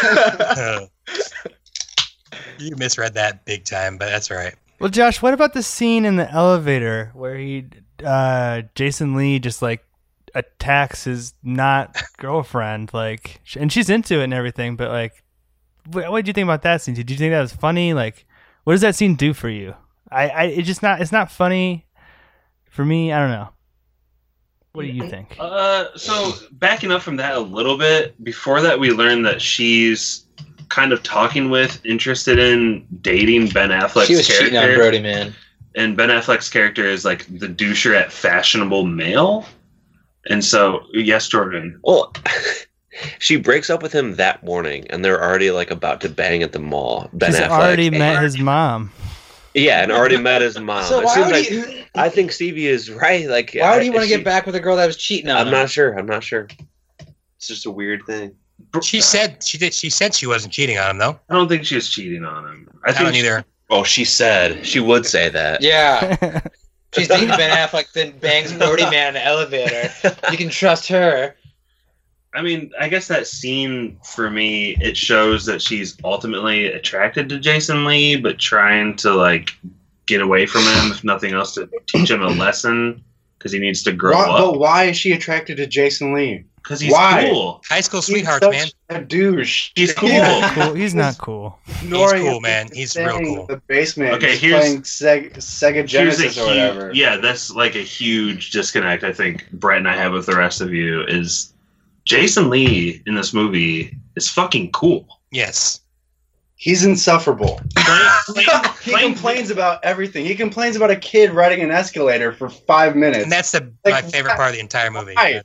Speaker 4: you misread that big time, but that's all right.
Speaker 3: Well, Josh, what about the scene in the elevator where he, uh, Jason Lee just like attacks his not girlfriend, like, and she's into it and everything, but like, what, what did you think about that scene? Did you think that was funny? Like, what does that scene do for you? I, I, it's just not, it's not funny for me. I don't know. What do you think?
Speaker 2: Uh, so backing up from that a little bit, before that we learned that she's kind of talking with, interested in dating Ben Affleck's
Speaker 6: she was
Speaker 2: character.
Speaker 6: cheating on Brody, man.
Speaker 2: and Ben Affleck's character is like the doucher at fashionable male. And so, yes, Jordan.
Speaker 5: Well, she breaks up with him that morning, and they're already like about to bang at the mall. Ben
Speaker 3: She's
Speaker 5: Affleck.
Speaker 3: already
Speaker 5: and-
Speaker 3: met his mom.
Speaker 5: Yeah, and already met his mom.
Speaker 6: So why
Speaker 5: seems
Speaker 6: would
Speaker 5: like
Speaker 6: he?
Speaker 5: I think Stevie is right. Like,
Speaker 6: Why would he want to get back with a girl that was cheating on
Speaker 5: I'm
Speaker 6: him?
Speaker 5: not sure. I'm not sure. It's just a weird thing.
Speaker 4: She said she did. She said she wasn't cheating on him, though.
Speaker 2: I don't think she was cheating on him. I
Speaker 4: I,
Speaker 2: think
Speaker 4: don't either.
Speaker 5: Oh, she said she would say that.
Speaker 6: Yeah, she's dating Ben Affleck, then bangs Brody man in the elevator. You can trust her.
Speaker 2: I mean, I guess that scene for me it shows that she's ultimately attracted to Jason Lee, but trying to like get away from him, if nothing else, to teach him a lesson. because he needs to grow
Speaker 7: Why,
Speaker 2: up.
Speaker 7: but why is she attracted to Jason Lee?
Speaker 2: Because he's
Speaker 7: why?
Speaker 2: cool.
Speaker 4: High school
Speaker 7: He's such
Speaker 4: man.
Speaker 7: A douche.
Speaker 2: He's cool.
Speaker 7: Yeah.
Speaker 3: Cool. He's not cool.
Speaker 7: Ignoring
Speaker 4: cool,
Speaker 7: him,
Speaker 4: man. He's real cool.
Speaker 7: The basement.
Speaker 2: Okay,
Speaker 7: just
Speaker 2: here's-
Speaker 7: playing Sega, Sega
Speaker 2: Here's a
Speaker 7: Genesis or
Speaker 2: huge,
Speaker 7: whatever.
Speaker 2: yeah, that's like a huge disconnect. I think Brett and I have with the rest of you is Jason Lee in this movie is fucking cool.
Speaker 4: Yes.
Speaker 7: He's insufferable. He complains about everything. He complains about a kid riding an escalator for five minutes.
Speaker 4: And that's the
Speaker 7: Like,
Speaker 4: my favorite part of the entire movie.
Speaker 7: why?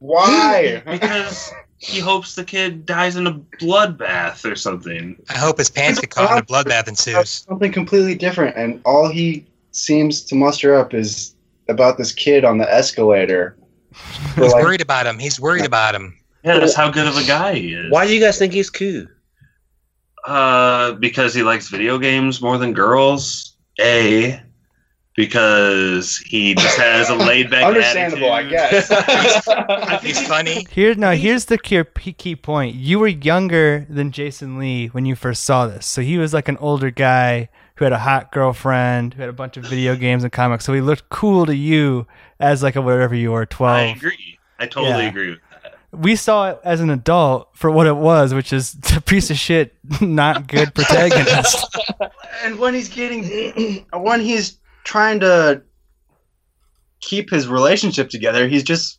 Speaker 7: Why?
Speaker 2: because he hopes the kid dies in a bloodbath or something.
Speaker 4: I hope his pants get caught in a bloodbath ensues.
Speaker 7: Something completely different, and all he seems to muster up is about this kid on the escalator. For
Speaker 4: He's
Speaker 7: like-
Speaker 4: worried about him. He's worried about him.
Speaker 2: Yeah, that's how good of a guy he is.
Speaker 5: Why do you guys think he's cool?
Speaker 2: Uh, because he likes video games more than girls. A, because he just has a laid back.
Speaker 7: Understandable, I guess.
Speaker 2: I think
Speaker 4: He's funny.
Speaker 3: Here, no. Here's the key, key point. You were younger than Jason Lee when you first saw this, so he was like an older guy who had a hot girlfriend, who had a bunch of video games and comics. So he looked cool to you as like a whatever you were,
Speaker 2: I
Speaker 3: twelve.
Speaker 2: agree. I totally
Speaker 3: Yeah.
Speaker 2: agree with that.
Speaker 3: We saw it as an adult for what it was, which is a piece of shit, not good protagonist.
Speaker 7: and when he's getting, when he's trying to keep his relationship together, he's just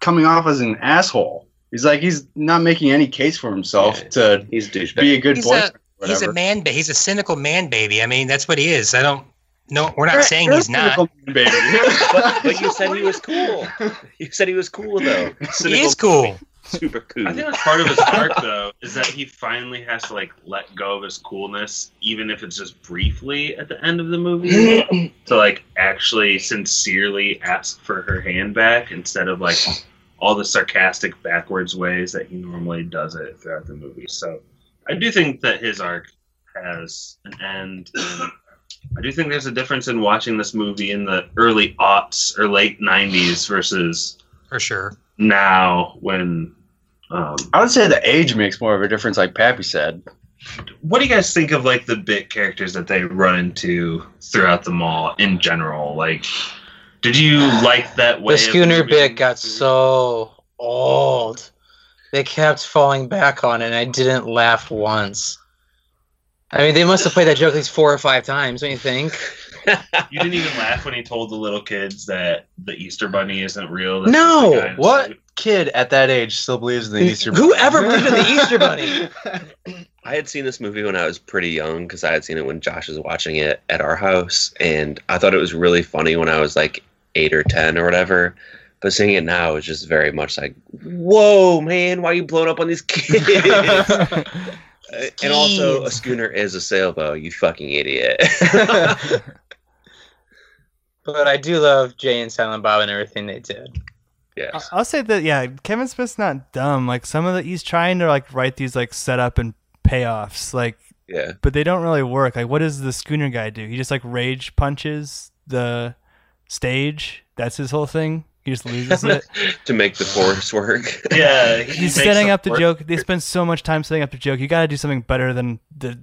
Speaker 7: coming off as an asshole. He's like he's not making any case for himself
Speaker 5: Yeah.
Speaker 7: to
Speaker 5: He's a douchebag.
Speaker 7: be a good
Speaker 4: He's
Speaker 7: boyfriend.
Speaker 4: a he's a man. ba- He's a cynical man baby. I mean, that's what he is. I don't. No, we're not
Speaker 7: You're-
Speaker 4: saying he's not.
Speaker 7: baby.
Speaker 5: but, but you said he was cool. You said he was cool though.
Speaker 4: He is cool.
Speaker 5: Super cool.
Speaker 2: I think that's part of his arc, though, is that he finally has to like let go of his coolness, even if it's just briefly at the end of the movie, to like actually sincerely ask for her hand back instead of like all the sarcastic backwards ways that he normally does it throughout the movie. So I do think that his arc has an end. And I do think there's a difference in watching this movie in the early aughts or late '90s versus
Speaker 4: For sure.
Speaker 2: now when. Um,
Speaker 7: I would say the age makes more of a difference, like Pappy said.
Speaker 2: what do you guys think of like the bit characters that they run into throughout the mall in general? Like, did you like that way?
Speaker 6: The schooner
Speaker 2: moving
Speaker 6: bit got
Speaker 2: through-
Speaker 6: so old. They kept falling back on it, and I didn't laugh once. I mean, they must have played that joke at least four or five times, don't you think?
Speaker 2: You didn't even laugh when he told the little kids that the Easter Bunny isn't real. that's
Speaker 6: No!
Speaker 2: just a guy in a
Speaker 7: What
Speaker 2: suit.
Speaker 7: kid at that age still believes in the Easter Bunny?
Speaker 6: Whoever believed in the Easter Bunny?
Speaker 5: I had seen this movie when I was pretty young because I had seen it when Josh was watching it at our house, and I thought it was really funny when I was like eight or ten or whatever. But seeing it now is just very much like, "Whoa, man! Why are you blowing up on these kids?" And also, a schooner is a sailboat. You fucking idiot.
Speaker 6: But I do love Jay and Silent Bob and everything they did.
Speaker 5: yes.
Speaker 3: I'll say that yeah, Kevin Smith's not dumb. Like some of the he's trying to like write these like setup and payoffs, like
Speaker 5: Yeah.
Speaker 3: but they don't really work. Like what does the schooner guy do? He just like rage punches the stage. That's his whole thing. He just loses it.
Speaker 5: to make the force work.
Speaker 2: Yeah, he
Speaker 3: He's
Speaker 2: makes
Speaker 3: setting up the
Speaker 2: work.
Speaker 3: joke. They spend so much time setting up the joke. You got to do something better than the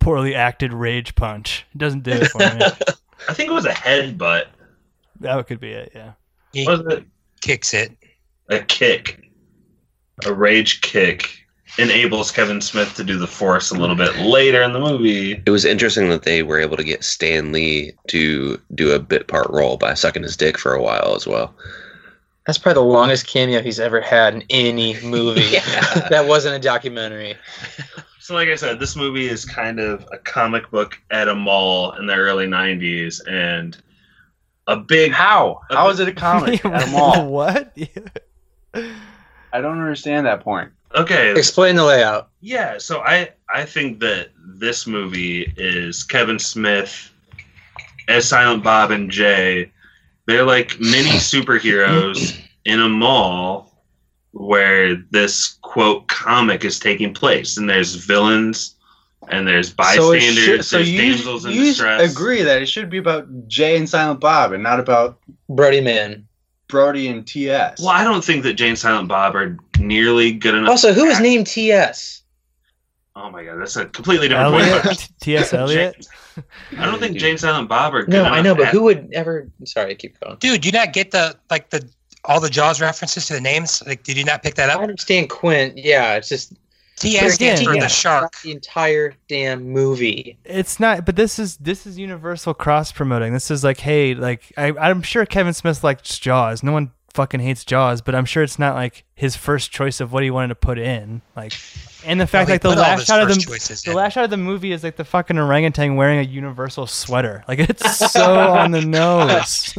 Speaker 3: poorly acted rage punch. It doesn't do it for me.
Speaker 2: I think it was a headbutt.
Speaker 3: that could be it. Yeah.
Speaker 4: He
Speaker 2: Was it
Speaker 4: kicks it.
Speaker 2: a kick? A rage kick enables Kevin Smith to do the force a little bit later in the movie.
Speaker 5: It was interesting that they were able to get Stan Lee to do a bit part role by sucking his dick for a while as well.
Speaker 6: That's probably the longest cameo he's ever had in any movie.
Speaker 5: Yeah.
Speaker 6: that wasn't a documentary.
Speaker 2: So, like I said, this movie is kind of a comic book at a mall in the early '90s, and a big
Speaker 7: How? How is it a comic at a mall?
Speaker 3: what?
Speaker 7: I don't understand that point.
Speaker 2: Okay.
Speaker 6: Explain the layout.
Speaker 2: Yeah, so I I think that this movie is Kevin Smith as Silent Bob and Jay. They're like mini superheroes in a mall where this quote comic is taking place, and there's villains and there's
Speaker 7: So, it
Speaker 2: bystanders,
Speaker 7: should, so
Speaker 2: there's
Speaker 7: you,
Speaker 2: damsels in
Speaker 7: you
Speaker 2: distress.
Speaker 7: agree that it should be about Jay and Silent Bob and not about
Speaker 6: Brody Man.
Speaker 7: Brody and TS.
Speaker 2: Well, I don't think that Jay and Silent Bob are nearly good enough.
Speaker 6: Also, who is
Speaker 2: act-
Speaker 6: named TS?
Speaker 2: Oh my god, that's a completely different point.
Speaker 3: Elliot?
Speaker 2: but
Speaker 3: T.S. Eliot?
Speaker 2: I don't think Jay and Silent Bob are good
Speaker 6: No, I know, but
Speaker 2: act-
Speaker 6: who would ever? Sorry, I keep going.
Speaker 4: Dude, do you not get the like the all the Jaws references to the names? Like, did you not pick that up?
Speaker 6: I understand Quint. Yeah, it's just
Speaker 4: TS stands
Speaker 3: again, yeah.
Speaker 4: the shark.
Speaker 6: the entire damn movie.
Speaker 3: It's not, but this is this is Universal cross promoting. This is like, hey, like I, I'm sure Kevin Smith likes Jaws. No one fucking hates Jaws, but I'm sure it's not like his first choice of what he wanted to put in. Like, and the fact
Speaker 4: he
Speaker 3: like the last shot of the
Speaker 4: choices
Speaker 3: the
Speaker 4: in.
Speaker 3: last shot of the movie is like the fucking orangutan wearing a Universal sweater. Like it's so on the nose.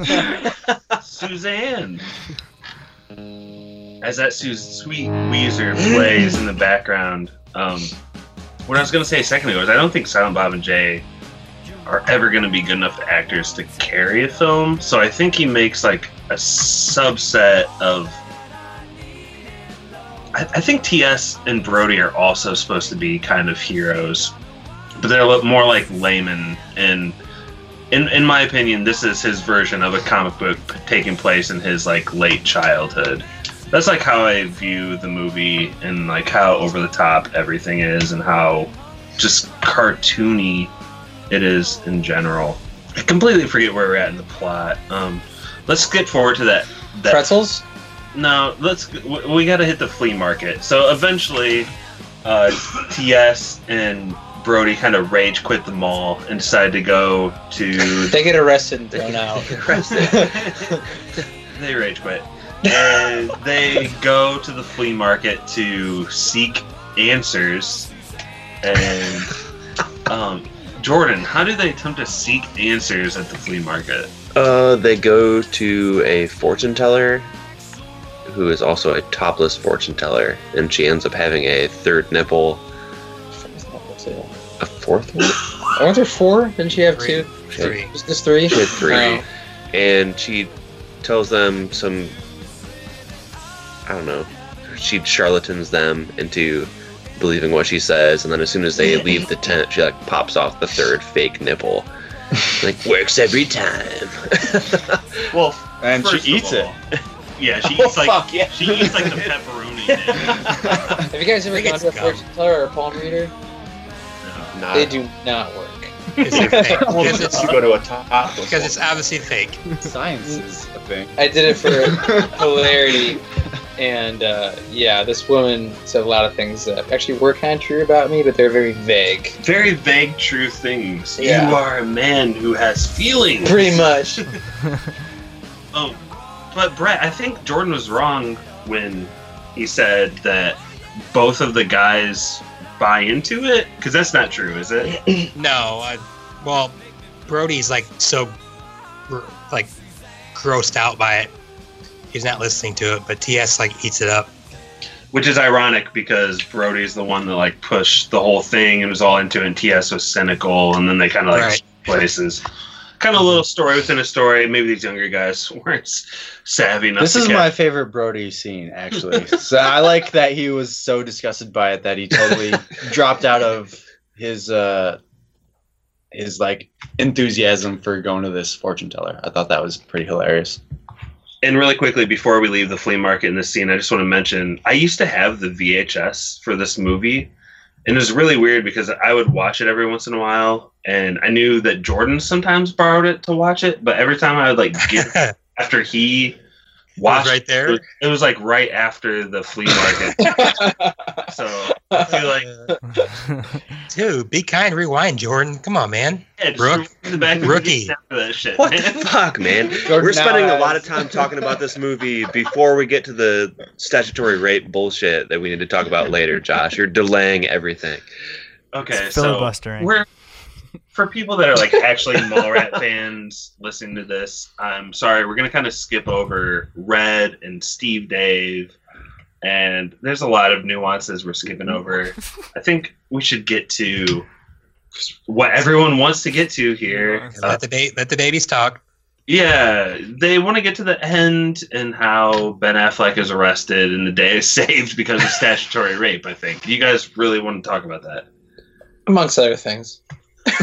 Speaker 2: Suzanne. As that sweet Weezer plays in the background. Um, what I was going to say a second ago is I don't think Silent Bob and Jay are ever going to be good enough actors to carry a film. So I think he makes like a subset of. I, I think TS and Brody are also supposed to be kind of heroes, but they're more like laymen and in in my opinion, this is his version of a comic book taking place in his like late childhood. That's like how I view the movie and like how over the top everything is and how just cartoony it is in general. I completely forget where we're at in the plot. Um, let's get forward to that. that
Speaker 6: Pretzels.
Speaker 2: no, let's. We got to hit the flea market. So eventually, uh, TS and Brody kind of rage quit the mall and decide to go to.
Speaker 6: They get arrested and thrown out.
Speaker 2: they rage quit, and they go to the flea market to seek answers. And um, Jordan, how do they attempt to seek answers at the flea market?
Speaker 5: Uh, they go to a fortune teller who is also a topless fortune teller, and she ends up having a third nipple, a fourth one.
Speaker 6: Aren't there four? Didn't she have
Speaker 4: Three.
Speaker 6: two?
Speaker 4: Three.
Speaker 6: Just, just three?
Speaker 5: She had three,
Speaker 6: Oh.
Speaker 5: and she tells them some. I don't know. She charlatans them into believing what she says, and then as soon as they leave the tent, she like pops off the third fake nipple. like works every time.
Speaker 2: Well,
Speaker 11: And she
Speaker 2: first of
Speaker 11: eats it.
Speaker 2: Yeah, she
Speaker 11: Oh,
Speaker 2: eats like
Speaker 11: fuck, yeah.
Speaker 2: she eats like the pepperoni.
Speaker 6: Have you guys ever gone to a fortune teller or a palm reader?
Speaker 5: Nah.
Speaker 6: They do not work.
Speaker 4: Is it fake?
Speaker 11: Well,
Speaker 4: Because it's,
Speaker 11: you go to a top.
Speaker 4: because it's obviously fake.
Speaker 11: science is a thing.
Speaker 6: I did it for hilarity, and uh, yeah, this woman said a lot of things that actually were kind of true about me, but they're very vague.
Speaker 2: Very vague, true things.
Speaker 6: Yeah.
Speaker 2: You are a man who has feelings.
Speaker 6: Pretty much.
Speaker 2: Oh, but Brett, I think Jordan was wrong when he said that both of the guys buy into it because that's not true, is it?
Speaker 4: No, uh, well, Brody's like so, like, grossed out by it. He's not listening to it, but TS like eats it up.
Speaker 2: Which is ironic because Brody's the one that like pushed the whole thing and was all into it, and TS was cynical, and then they kind of like
Speaker 4: Right.
Speaker 2: places. Kind of a little story within a story. Maybe these younger guys weren't savvy enough.
Speaker 11: This is my favorite Brody scene, actually. so I like that he was so disgusted by it that he totally dropped out of his uh his like enthusiasm for going to this fortune teller. I thought that was pretty hilarious.
Speaker 2: And really quickly, before we leave the flea market in this scene, I just want to mention I used to have the VHS for this movie. And it was really weird because I would watch it every once in a while. And I knew that Jordan sometimes borrowed it to watch it. But every time I would like get after he watched
Speaker 4: right there?
Speaker 2: It was, it was like right after the flea market. so I feel like
Speaker 4: Dude, be kind, rewind, Jordan. Come on, man.
Speaker 2: yeah, just
Speaker 4: Rook-
Speaker 2: the back
Speaker 4: rookie.
Speaker 2: shit.
Speaker 5: What the fuck, man?
Speaker 11: Jordan
Speaker 5: We're spending
Speaker 11: now
Speaker 5: a lot of time talking about this movie before we get to the statutory rape bullshit that we need to talk about later, Josh. You're delaying everything.
Speaker 2: Okay,
Speaker 3: It's
Speaker 2: so
Speaker 3: filibustering.
Speaker 2: we're for people that are like actually Mallrat fans listening to this. I'm sorry, we're gonna kind of skip over Red and Steve Dave, and there's a lot of nuances we're skipping over. I think we should get to what everyone wants to get to here. Uh,
Speaker 4: Let the ba- let the babies talk.
Speaker 2: yeah, they want to get to the end and how Ben Affleck is arrested and the day is saved because of statutory rape. I think you guys really want to talk about that.
Speaker 6: Amongst other things.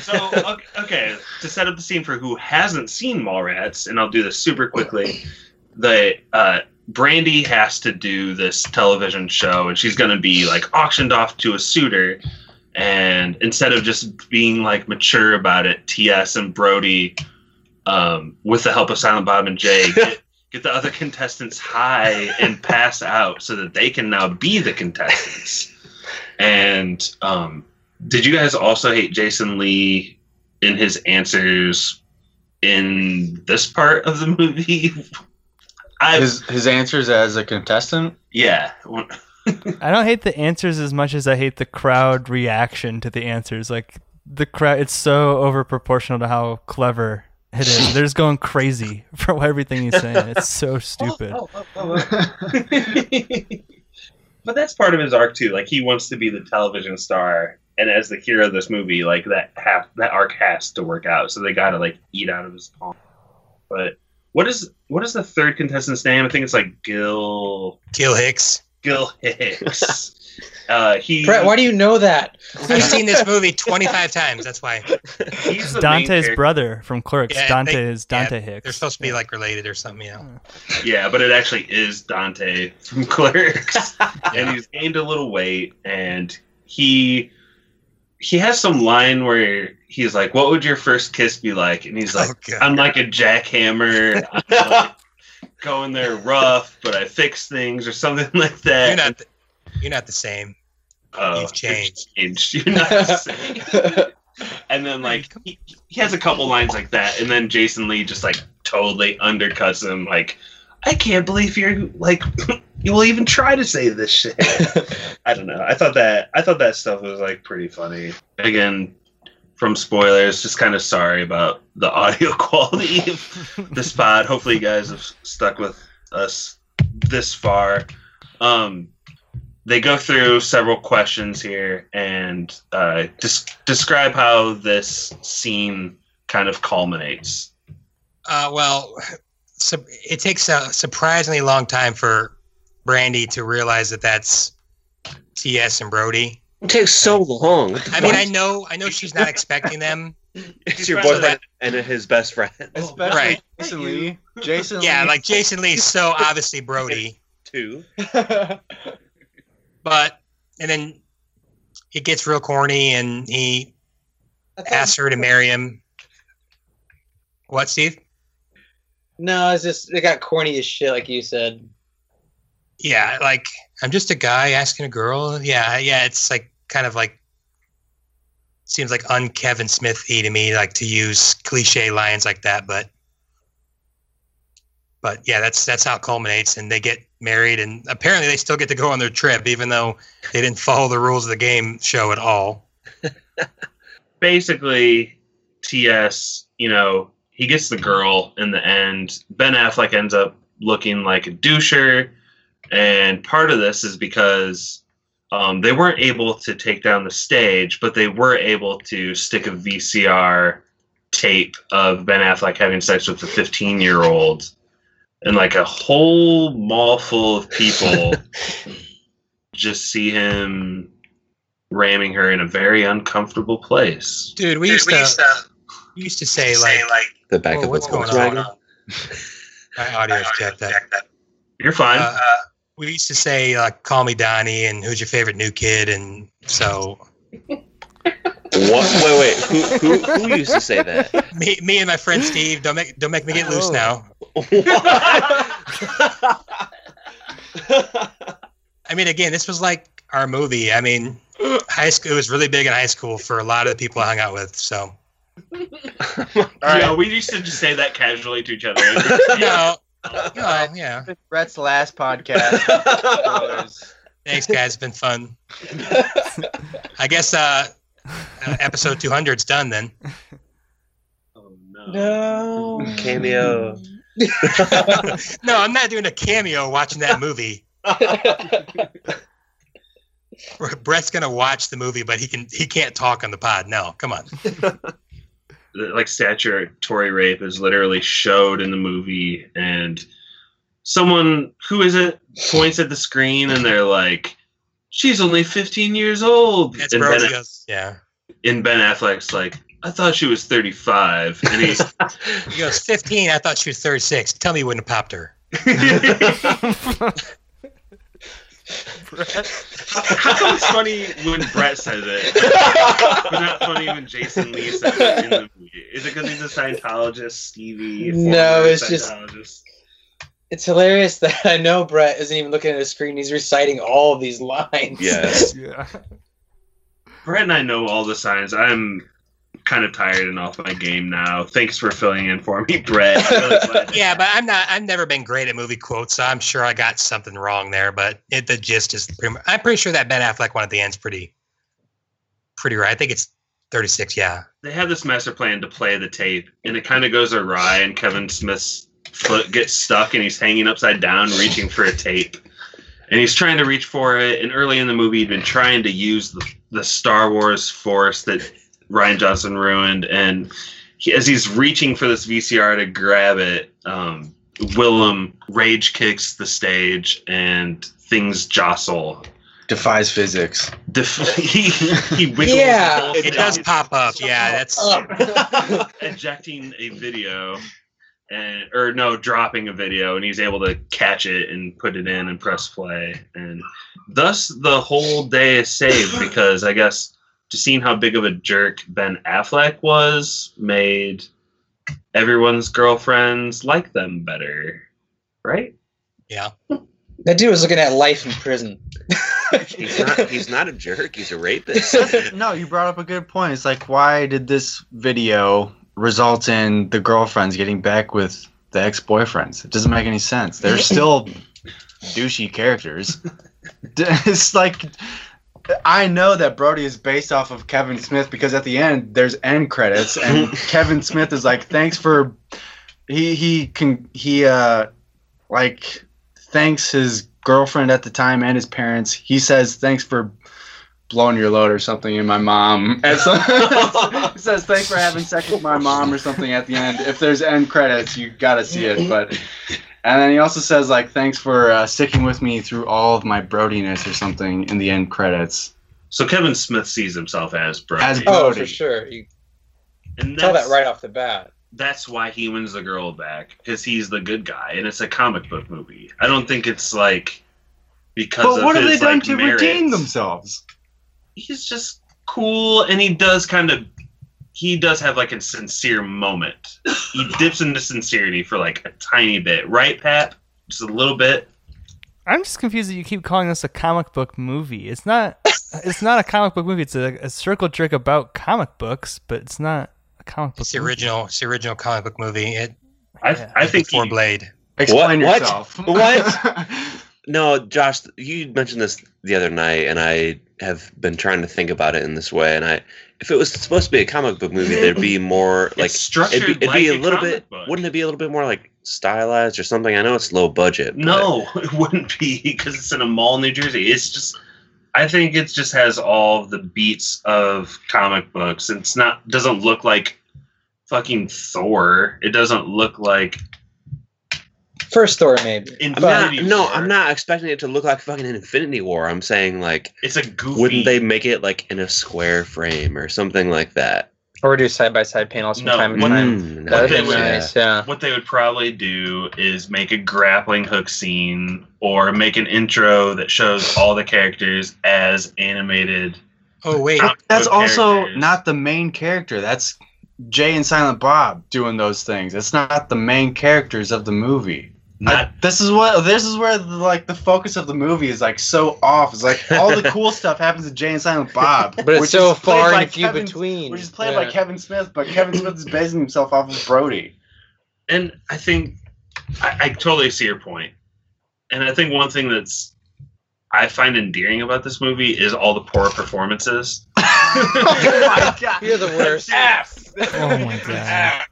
Speaker 2: So okay, okay, to set up the scene for who hasn't seen Mallrats, and I'll do this super quickly. The uh, Brandy has to do this television show, and she's going to be like auctioned off to a suitor, and instead of just being like mature about it, TS and Brody, um, with the help of Silent Bob and Jay, get, get the other contestants high and pass out so that they can now be the contestants. And um, did you guys also hate Jason Lee in his answers in this part of the movie? I
Speaker 7: His his answers as a contestant.
Speaker 2: yeah.
Speaker 3: I don't hate the answers as much as I hate the crowd reaction to the answers. Like the crowd, it's so over proportional to how clever it is. They're just going crazy for everything he's saying. It's so oh, stupid.
Speaker 2: Oh, oh, but that's part of his arc too. Like he wants to be the television star, and as the hero of this movie, like that have that arc has to work out. So they got to like eat out of his palm. But what is what is the third contestant's name? I think it's like Gil
Speaker 4: Gil Hicks.
Speaker 2: Gil Hicks. uh, he
Speaker 6: Brett, why do you know that?
Speaker 4: I've seen this movie 25 times. That's why.
Speaker 2: he's
Speaker 3: Dante's brother from Clerks.
Speaker 4: Yeah,
Speaker 3: Dante
Speaker 4: they-
Speaker 3: is Dante
Speaker 4: yeah,
Speaker 3: Hicks.
Speaker 4: They're supposed to be like related or something, you know.
Speaker 2: Yeah, but it actually is Dante from Clerks, and he's gained a little weight, and he he has some line where he's like, "What would your first kiss be like?" And he's like,
Speaker 4: Oh,
Speaker 2: "I'm like a jackhammer, I'm like going there rough, but I fix things or something like that."
Speaker 4: You're not. The, you're not the same.
Speaker 2: Oh,
Speaker 4: You've changed.
Speaker 2: changed. You're not the same. and then like he, he has a couple lines like that, and then Jason Lee just like totally undercuts him. Like, I can't believe you're like you will even try to say this shit. I don't know. I thought that I thought that stuff was like pretty funny. Again, from spoilers, just kind of sorry about the audio quality of this pod. Hopefully, you guys have stuck with us this far. Um, they go through several questions here and uh, des- describe how this scene kind of culminates.
Speaker 4: Uh, well, so it takes a surprisingly long time for Brandy to realize that that's T.S. and Brody.
Speaker 5: It takes so long.
Speaker 4: I mean, I know, I know she's not expecting them.
Speaker 5: it's your
Speaker 4: So
Speaker 5: boyfriend
Speaker 4: that-
Speaker 5: and his best friend.
Speaker 7: Especially
Speaker 4: Right.
Speaker 7: Jason Lee. Jason
Speaker 4: Yeah,
Speaker 7: Lee.
Speaker 4: like Jason Lee's so obviously Brody,
Speaker 5: Two.
Speaker 4: but and then it gets real corny, and he asks her to marry him. What, Steve?
Speaker 6: No, it's just it got corny as shit, like you said.
Speaker 4: Yeah, like I'm just a guy asking a girl. Yeah, yeah, it's like kind of like seems like un Kevin Smith y to me, like to use cliche lines like that, but but yeah, that's that's how it culminates and they get married and apparently they still get to go on their trip even though they didn't follow the rules of the game show at all.
Speaker 2: Basically, TS, you know, he gets the girl in the end. Ben Affleck ends up looking like a doucher, and part of this is because um, they weren't able to take down the stage, but they were able to stick a VCR tape of Ben Affleck having sex with a 15 year old, and like a whole mall full of people just see him ramming her in a very uncomfortable place.
Speaker 4: Dude, we used to we used to say like, like
Speaker 5: The back
Speaker 4: "Whoa,
Speaker 5: of
Speaker 4: what's
Speaker 5: the
Speaker 4: going
Speaker 5: Volkswagen.
Speaker 4: on? My audio's jacked up.
Speaker 2: You're fine.
Speaker 4: Uh, we used to say like call me Donnie and who's your favorite new kid and so
Speaker 5: What? Wait, wait. Who, who, who used to say that?
Speaker 4: me, me and my friend Steve don't make don't make me get loose
Speaker 5: Oh.
Speaker 4: now. I mean, again, this was like our movie. I mean, high school. It was really big in high school for a lot of the people I hung out with. So
Speaker 2: Yeah, we used to just say that casually to each other.
Speaker 4: no, no, yeah.
Speaker 7: Brett's last podcast. Spoilers.
Speaker 4: Thanks, guys. It's been fun. I guess uh, uh, episode 200's done then.
Speaker 2: Oh,
Speaker 6: No.
Speaker 5: Cameo.
Speaker 4: no, I'm not doing a cameo watching that movie. Brett's gonna watch the movie, but he can he can't talk on the pod. No, come on.
Speaker 2: Like statutory rape is literally showed in the movie and someone who is it points at the screen and they're like she's only 15 years old
Speaker 4: That's
Speaker 2: and ben,
Speaker 4: goes, yeah.
Speaker 2: and ben affleck's like i thought she was 35 and he's
Speaker 4: He goes 15. I thought she was 36. Tell me you wouldn't have popped her.
Speaker 2: How come it's funny when Brett says it, but not funny when Jason Lee says it in the movie? Is it because he's a Scientologist, Stevie?
Speaker 6: No,
Speaker 2: former
Speaker 6: it's just it's hilarious that I know Brett isn't even looking at the screen. He's reciting all of these lines.
Speaker 5: Yes.
Speaker 3: Yeah.
Speaker 2: Brett and I know all the signs. I'm kind of tired and off my game now. Thanks for filling in for me, Brett. Really
Speaker 4: Yeah, but I'm not. I've never been great at movie quotes, so I'm sure I got something wrong there. But it, the gist is, pretty much, I'm pretty sure that Ben Affleck one at the end's pretty, pretty right. I think it's 36. Yeah.
Speaker 2: they have this master plan to play the tape, and it kind of goes awry, and Kevin Smith's foot gets stuck, and he's hanging upside down, reaching for a tape. And he's trying to reach for it. And early in the movie, he'd been trying to use the, the Star Wars Force that Rian Johnson ruined. And he, as he's reaching for this VCR to grab it, um, Willam rage kicks the stage, and things jostle.
Speaker 11: Defies physics.
Speaker 2: Def- he he wiggles
Speaker 6: Yeah,
Speaker 4: It does pop up. Yeah, that's.
Speaker 2: ejecting a video and or no dropping a video and he's able to catch it and put it in and press play and thus the whole day is saved because i guess just seeing how big of a jerk ben affleck was made everyone's girlfriends like them better right
Speaker 4: Yeah.
Speaker 6: That dude was looking at life in prison.
Speaker 5: He's not. He's not a jerk. He's a rapist.
Speaker 7: no, you brought up a good point. It's like, why did this video result in the girlfriends getting back with the ex boyfriends? It doesn't make any sense. They're still douchey characters. It's like, I know that Brody is based off of Kevin Smith because at the end there's end credits and Kevin Smith is like, thanks for, he he can he uh like thanks his girlfriend at the time and his parents. He says thanks for blowing your load or something in my mom. And so he says thanks for having sex with my mom or something at the end. If there's end credits, you gotta see it. But and then he also says like thanks for uh, sticking with me through all of my brodiness or something in the end credits.
Speaker 2: so kevin smith sees himself as Brody.
Speaker 7: As
Speaker 6: Oh,
Speaker 7: Brody.
Speaker 6: for sure. You
Speaker 2: and
Speaker 6: tell that right off the bat.
Speaker 2: that's why he wins the girl back because he's the good guy and it's a comic book movie i don't think it's like because
Speaker 7: But
Speaker 2: of
Speaker 7: what have they
Speaker 2: his,
Speaker 7: done
Speaker 2: like,
Speaker 7: to
Speaker 2: merits.
Speaker 7: redeem themselves?
Speaker 2: He's just cool and he does kind of he does have like a sincere moment he dips into sincerity for like a tiny bit right pat just a little bit
Speaker 3: I'm just confused that you keep calling this a comic book movie. It's not. It's not a comic book movie. It's a, a circle jerk about comic books, but it's not a comic book.
Speaker 4: It's the
Speaker 3: movie.
Speaker 4: original. It's the original comic book movie. It
Speaker 2: i, I think
Speaker 4: before
Speaker 2: he,
Speaker 4: Blade.
Speaker 7: Explain
Speaker 5: What?
Speaker 7: yourself.
Speaker 5: What? No, Josh, you mentioned this the other night, and I have been trying to think about it in this way. And I, if it was supposed to be a comic book movie, there'd be more like
Speaker 2: structured
Speaker 5: it'd be, it'd
Speaker 2: like
Speaker 5: be
Speaker 2: a
Speaker 5: a little bit.
Speaker 2: book.
Speaker 5: Wouldn't it be a little bit more like stylized or something? I know it's low budget. but-
Speaker 2: no it wouldn't be because it's in a mall in new jersey it's just i think it just has all the beats of comic books it's not doesn't look like fucking thor it doesn't look like
Speaker 6: First Thor, maybe.
Speaker 5: I'm
Speaker 2: Infinity
Speaker 5: not, no,
Speaker 2: War.
Speaker 5: I'm not expecting it to look like fucking Infinity War. I'm saying like,
Speaker 2: it's a goofy
Speaker 5: wouldn't they make it like in a square frame or something like that?
Speaker 6: Or do side by side panels from
Speaker 2: No,
Speaker 6: time to time.
Speaker 5: Mm,
Speaker 6: That'd
Speaker 2: they would-
Speaker 6: nice, yeah.
Speaker 2: what they would probably do is make a grappling hook scene or make an intro that shows all the characters as animated.
Speaker 4: Oh wait,
Speaker 7: That's also
Speaker 2: characters.
Speaker 7: not the main character. That's Jay and Silent Bob doing those things. It's not the main characters of the movie. I- this is what this is where the, like the focus of the movie is like so off. It's like all the cool stuff happens to Jay and Silent Bob,
Speaker 6: But it's so far
Speaker 7: by
Speaker 6: and few
Speaker 7: Kevin-
Speaker 6: between.
Speaker 7: which is played
Speaker 6: Yeah.
Speaker 7: by Kevin Smith. But Kevin Smith is basing himself off of Brody.
Speaker 2: and I think I, I totally see your point. And I think one thing that's I find endearing about this movie is all the poor performances.
Speaker 7: oh my god,
Speaker 6: You're the worst.
Speaker 7: Ass.
Speaker 3: Oh my god.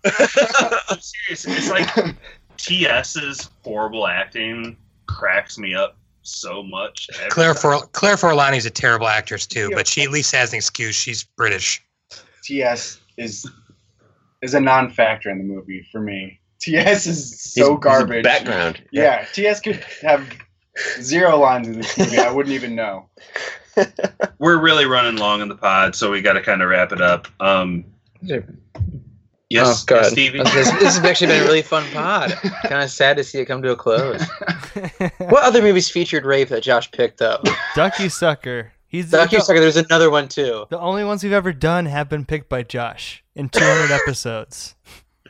Speaker 2: I'm serious. It's like TS's horrible acting cracks me up so much.
Speaker 4: Claire
Speaker 2: time.
Speaker 4: For Claire Forlani's a terrible actress too, but she at least has an excuse. She's British.
Speaker 7: TS is is a non-factor in the movie for me. TS is so
Speaker 5: he's a
Speaker 7: garbage.
Speaker 5: Background.
Speaker 7: Yeah, TS could have zero lines in this movie. I wouldn't even know.
Speaker 2: We're really running long in the pod, so we got to kind of wrap it up. Um, Yes,
Speaker 6: oh, God.
Speaker 2: yes, Stevie.
Speaker 6: This, this has actually been a really fun pod. kind of sad to see it come to a close. what other movies featured rape that Josh picked up?
Speaker 3: Duck, You Sucker. He's
Speaker 6: Ducky
Speaker 3: the,
Speaker 6: Sucker. There's another one too.
Speaker 3: the only ones we've ever done have been picked by Josh in 200 episodes.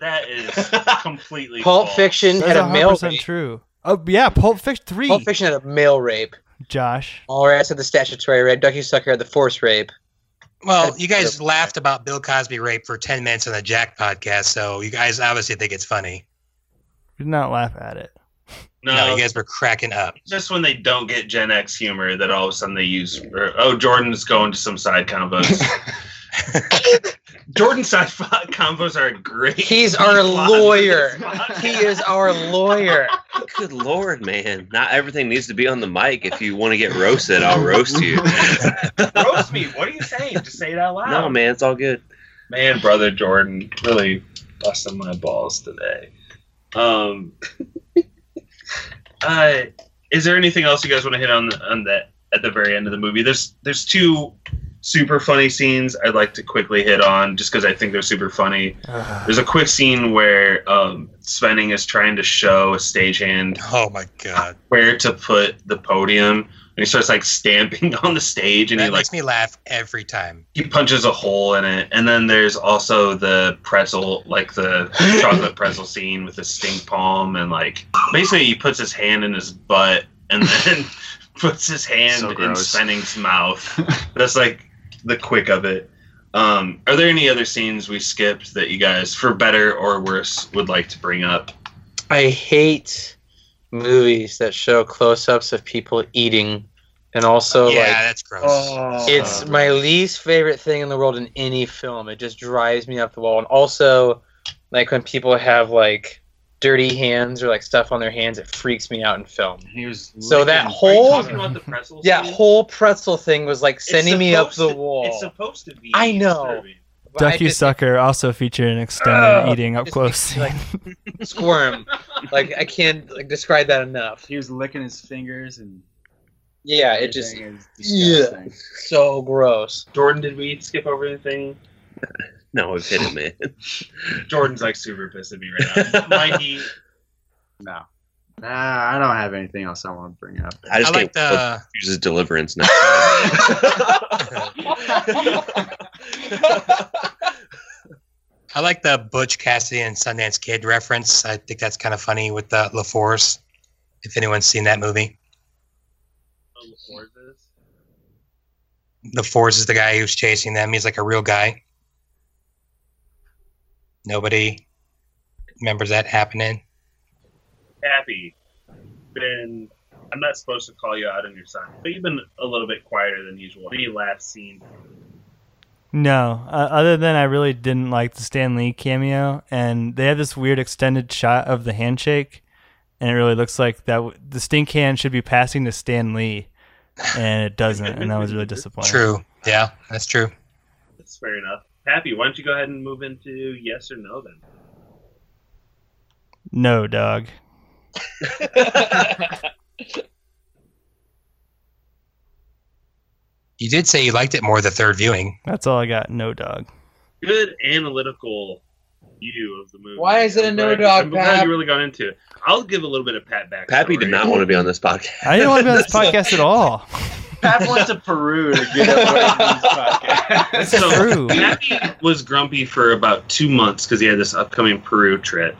Speaker 2: That is completely
Speaker 6: Pulp
Speaker 2: false.
Speaker 6: Fiction had a male
Speaker 3: 100%
Speaker 6: rape.
Speaker 3: true. Oh yeah, Pulp Fiction three.
Speaker 6: Pulp Fiction had a male rape.
Speaker 3: Josh.
Speaker 6: Mallrats had the statutory rape. Duck, You Sucker had the forced rape.
Speaker 4: Well, you guys laughed about Bill Cosby rape for 10 minutes on the Jack podcast, so you guys obviously think it's funny.
Speaker 3: We Did not laugh at it.
Speaker 2: No,
Speaker 4: No, you guys were cracking up.
Speaker 2: just when they don't get Gen X humor, that all of a sudden they use. Or, oh, Jordan's going to some side combos. Jordan side fi- combos are great.
Speaker 6: He's our lawyer. He is our lawyer.
Speaker 5: Good lord, man! Not everything needs to be on the mic. If you want to get roasted, I'll roast you.
Speaker 2: Roast me. What are you saying? Just say it out loud.
Speaker 5: No, man, it's all good.
Speaker 2: Man, brother Jordan really busting my balls today. Um, uh, is there anything else you guys want to hit on on that at the very end of the movie? There's there's two super funny scenes I'd like to quickly hit on just because I think they're super funny. There's a quick scene where um, Svenning is trying to show a stagehand
Speaker 4: Oh my god.
Speaker 2: where to put the podium, and he starts like stamping on the stage, and
Speaker 4: That
Speaker 2: he like
Speaker 4: makes me laugh every time.
Speaker 2: he punches a hole in it and then there's also the pretzel like the chocolate pretzel scene with the stink palm and like basically he puts his hand in his butt and then puts his hand
Speaker 7: So
Speaker 2: in. Svenning's mouth that's like the quick of it um, are there any other scenes we skipped that you guys for better or worse would like to bring up
Speaker 6: I hate movies that show close-ups of people eating, and also
Speaker 4: yeah,
Speaker 6: like
Speaker 4: that's gross.
Speaker 6: it's my least favorite thing in the world in any film. It just drives me up the wall. And also, like when people have like dirty hands or like stuff on their hands, it freaks me out in film.
Speaker 7: He was
Speaker 6: So that
Speaker 7: licking-
Speaker 2: are you
Speaker 6: whole
Speaker 2: talking about the pretzel
Speaker 6: yeah
Speaker 2: scene?
Speaker 6: whole pretzel thing was like sending me up
Speaker 2: supposed
Speaker 6: the
Speaker 2: to-
Speaker 6: wall.
Speaker 2: it's supposed to be
Speaker 6: I know.
Speaker 2: disturbing.
Speaker 6: But I
Speaker 3: Ducky
Speaker 6: just
Speaker 3: Sucker also featured an extended
Speaker 6: Ugh,
Speaker 3: eating up close.
Speaker 6: makes me, like squirm. like I can't like describe that enough.
Speaker 7: He was licking his fingers and
Speaker 6: Yeah, it just
Speaker 7: is
Speaker 6: yeah, so gross.
Speaker 2: Jordan did we skip over anything
Speaker 5: No, I've hit it, man.
Speaker 2: Jordan's like super pissed at me right now. Mikey,
Speaker 7: No. Nah, I don't have anything else I want to bring up.
Speaker 5: I just
Speaker 4: I like
Speaker 5: can't
Speaker 4: the
Speaker 5: use his deliverance next
Speaker 4: I like the Butch Cassidy and Sundance Kid reference. I think that's kind of funny with the LaForce. If anyone's seen that movie, oh, LaForce is the guy who's chasing them. He's like a real guy. Nobody remembers that happening.
Speaker 2: happy. Been I'm not supposed to call you out on your son, but you've been a little bit quieter than usual. Any last scene?
Speaker 3: No, uh, other than I really didn't like the Stan Lee cameo, and they have this weird extended shot of the handshake, and it really looks like that w- the stink hand should be passing to Stan Lee, and it doesn't, and that was really disappointing.
Speaker 4: True. Yeah, that's true.
Speaker 2: That's fair enough. Happy, why don't you go ahead and move into yes or no then?
Speaker 3: No, dog.
Speaker 4: You did say you liked it more the third viewing.
Speaker 3: That's all I got. No, dog.
Speaker 2: Good analytical view of the movie.
Speaker 6: Why is it a
Speaker 2: I'm
Speaker 6: no
Speaker 2: glad-
Speaker 6: dog,
Speaker 2: I'm glad
Speaker 6: Pap?
Speaker 2: you really got into it. I'll give a little bit of pat back.
Speaker 5: Pappy did not want to be on this podcast.
Speaker 3: I didn't want to be on this podcast at all.
Speaker 7: Pat went to Peru to get up on these podcasts.
Speaker 2: so
Speaker 3: true.
Speaker 2: Pappy was grumpy for about two months because he had this upcoming Peru trip.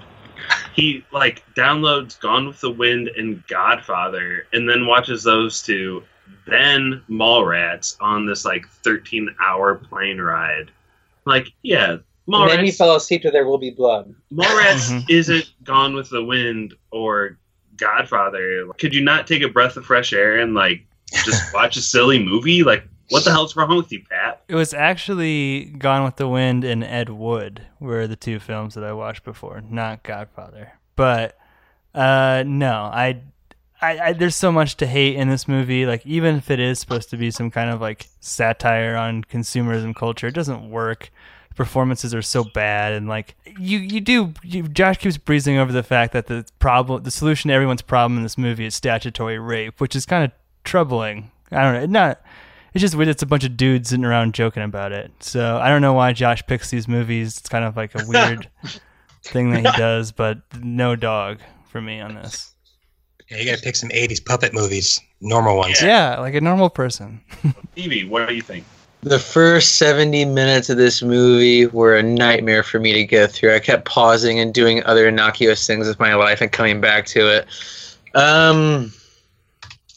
Speaker 2: He like downloads Gone with the Wind and Godfather, and then watches those two, then Mallrats on this like thirteen hour plane ride. Like, yeah,
Speaker 6: And then he fell asleep to There Will Be Blood.
Speaker 2: Mallrats
Speaker 3: Mhm.
Speaker 2: isn't Gone with the Wind or Godfather. Could you not take a breath of fresh air and like just watch a silly movie? Like, what the hell's wrong with you, Pat?
Speaker 3: It was actually Gone with the Wind and Ed Wood were the two films that I watched before, not Godfather. But uh, no, I, I, I, there's so much to hate in this movie. Like even if it is supposed to be some kind of like satire on consumerism culture, it doesn't work. Performances are so bad, and like you, you do. You, Josh keeps breezing over the fact that the problem, the solution to everyone's problem in this movie is statutory rape, which is kind of troubling. I don't know, not it's just weird. It's a bunch of dudes sitting around joking about it. So I don't know why Josh picks these movies. It's kind of like a weird thing that he does, but no dog for me on this.
Speaker 4: Yeah, you gotta pick some '80s puppet movies, normal ones.
Speaker 3: Yeah, like a normal person.
Speaker 2: Evie, what do you think?
Speaker 6: The first 70 minutes of this movie were a nightmare for me to go through. I kept pausing and doing other innocuous things with my life and coming back to it. Um, the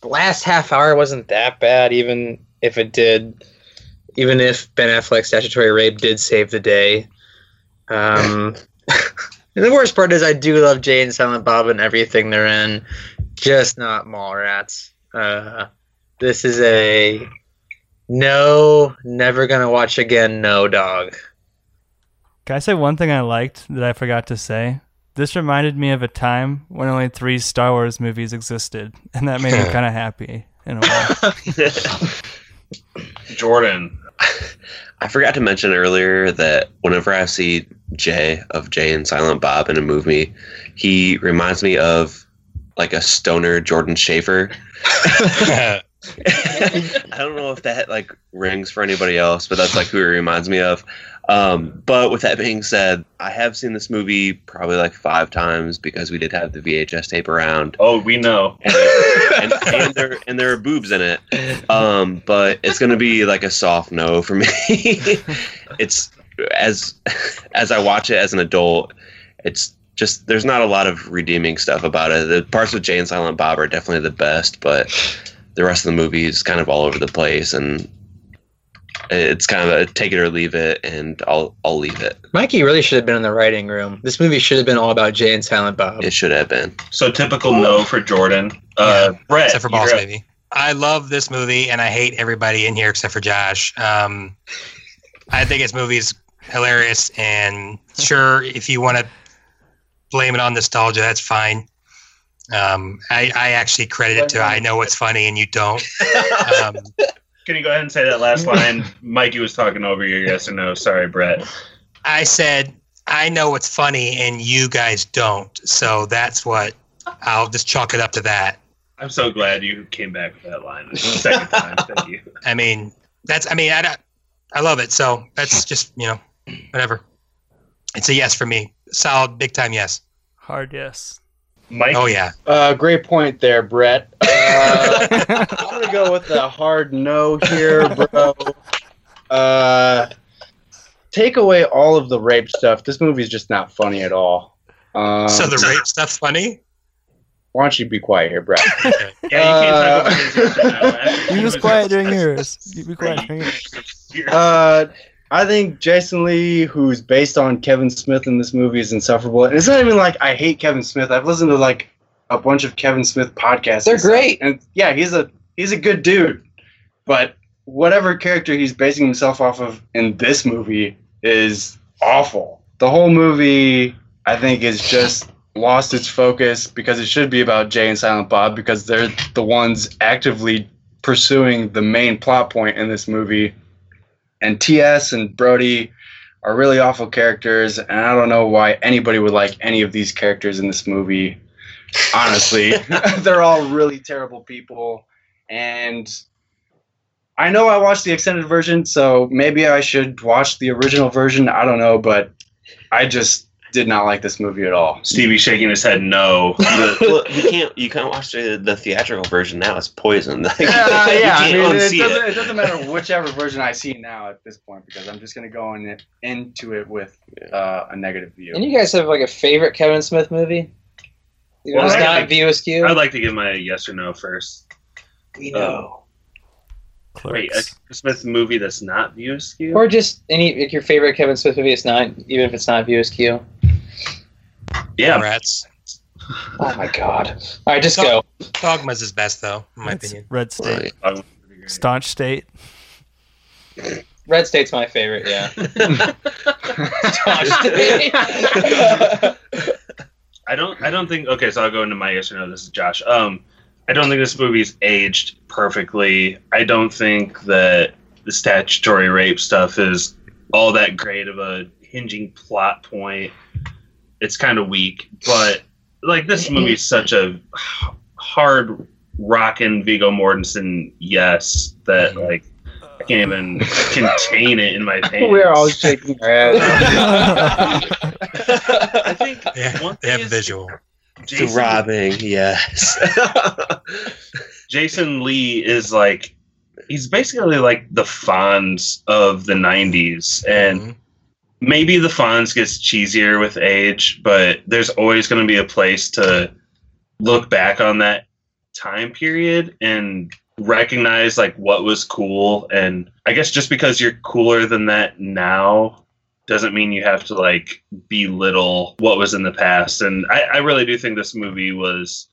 Speaker 6: last half hour wasn't that bad, even if it did, even if Ben Affleck's statutory rape did save the day. Um, and the worst part is I do love Jay and Silent Bob and everything they're in, just not Mallrats. Uh, this is a no, never gonna watch again. No dog.
Speaker 3: Can I say one thing I liked that I forgot to say? This reminded me of a time when only three Star Wars movies existed, and that made me kind of happy in a way.
Speaker 2: Jordan.
Speaker 5: I forgot to mention earlier that whenever I see Jay of Jay and Silent Bob in a movie, he reminds me of like a stoner Jordan Schaefer. I don't know if that like rings for anybody else, but that's like who he reminds me of. Um, but with that being said, I have seen this movie probably like five times because we did have the VHS tape around.
Speaker 2: Oh, we know.
Speaker 5: And, and, and there and there are boobs in it. Um, but it's gonna be like a soft no for me. it's as as I watch it as an adult, it's just there's not a lot of redeeming stuff about it. The parts with Jay and Silent Bob are definitely the best, but the rest of the movie is kind of all over the place and it's kind of a take it or leave it and I'll I'll leave it.
Speaker 6: Mikey really should have been in the writing room. This movie should have been all about Jay and Silent Bob.
Speaker 5: It should have been.
Speaker 2: So typical no for Jordan. Uh, Brett,
Speaker 4: except for Boss
Speaker 2: you're.
Speaker 4: Baby. I love this movie, and I hate everybody in here except for Josh. Um, I think this movie's hilarious, and sure, if you want to blame it on nostalgia, that's fine. Um, I, I actually credit it to I know what's funny and you don't. Um,
Speaker 2: Can you go ahead and say that last line? Mikey was talking over your yes or no. Sorry, Brett.
Speaker 4: I said I know what's funny and you guys don't, so that's what I'll just chalk it up to that.
Speaker 2: I'm so glad you came back with that line the second time. Thank you.
Speaker 4: I mean, that's. I mean, I, I love it. So that's just you know, whatever. It's a yes for me. Solid, big time yes.
Speaker 3: Hard yes.
Speaker 2: Mike.
Speaker 4: Oh yeah.
Speaker 7: Uh, great point there, Brett. Uh, I'm gonna go with a hard no here, bro. Uh, take away all of the rape stuff. This movie's just not funny at all. Um,
Speaker 4: so the rape stuff's funny.
Speaker 7: Why don't you be quiet here, Brett?
Speaker 2: Yeah, you can't talk about his yes or no. After
Speaker 3: You
Speaker 2: he
Speaker 3: was
Speaker 2: was
Speaker 3: quiet during yours. You be quiet during yours.
Speaker 7: Uh, I think Jason Lee, who's based on Kevin Smith in this movie, is insufferable. And it's not even like I hate Kevin Smith. I've listened to like a bunch of Kevin Smith podcasts.
Speaker 6: They're
Speaker 7: and
Speaker 6: great.
Speaker 7: And yeah, he's a he's a good dude. But whatever character he's basing himself off of in this movie is awful. The whole movie, I think, is just lost its focus because it should be about Jay and Silent Bob because they're the ones actively pursuing the main plot point in this movie. And TS and Brody are really awful characters, and I don't know why anybody would like any of these characters in this movie. Honestly, they're all really terrible people, and I know I watched the extended version, so maybe I should watch the original version. I don't know, but I just did not like this movie at all.
Speaker 2: Stevie shaking his head no.
Speaker 5: well, you can't you can't watch the, the theatrical version now. It's poison. Like,
Speaker 7: Uh, yeah, I mean, it
Speaker 5: unsee
Speaker 7: doesn't,
Speaker 5: it.
Speaker 7: it doesn't matter whichever version I see now at this point because I'm just going to go in it, into it with uh, a negative view.
Speaker 6: And you guys have like a favorite Kevin Smith movie? Even
Speaker 2: Well,
Speaker 6: if it's
Speaker 2: I
Speaker 6: not
Speaker 2: think-
Speaker 6: View Askew?
Speaker 2: I'd like to give my yes or no first.
Speaker 6: We
Speaker 2: know. Wait, a
Speaker 3: Clerks.
Speaker 2: Smith movie that's not View Askew?
Speaker 6: Or just any like your favorite Kevin Smith movie. It's not even if it's not View Askew.
Speaker 2: Yeah.
Speaker 4: Rats.
Speaker 6: Oh my god! All right, just go.
Speaker 4: Dogma's his best though, in my
Speaker 3: It's
Speaker 4: opinion.
Speaker 3: Red State. Staunch State.
Speaker 6: Red State's my favorite. Yeah.
Speaker 2: I don't. I don't think. Okay, so I'll go into my yes or no. This is Josh. Um, I don't think this movie's aged perfectly. I don't think that the statutory rape stuff is all that great of a hinging plot point. It's kind of weak, but like this movie is such a hard rockin' Viggo Mortensen yes that like I can't even contain it in my pants.
Speaker 6: We're all shaking our heads.
Speaker 2: I think
Speaker 4: Yeah,
Speaker 2: one
Speaker 4: they have
Speaker 2: is
Speaker 4: visual.
Speaker 2: Jason,
Speaker 5: Throbbing, yes.
Speaker 2: Jason Lee is like he's basically like the Fonz of the '90s, and
Speaker 4: Mhm.
Speaker 2: Maybe the Fonz gets cheesier with age, but there's always going to be a place to look back on that time period and recognize like what was cool. And I guess just because you're cooler than that now doesn't mean you have to like belittle what was in the past. And I, I really do think this movie was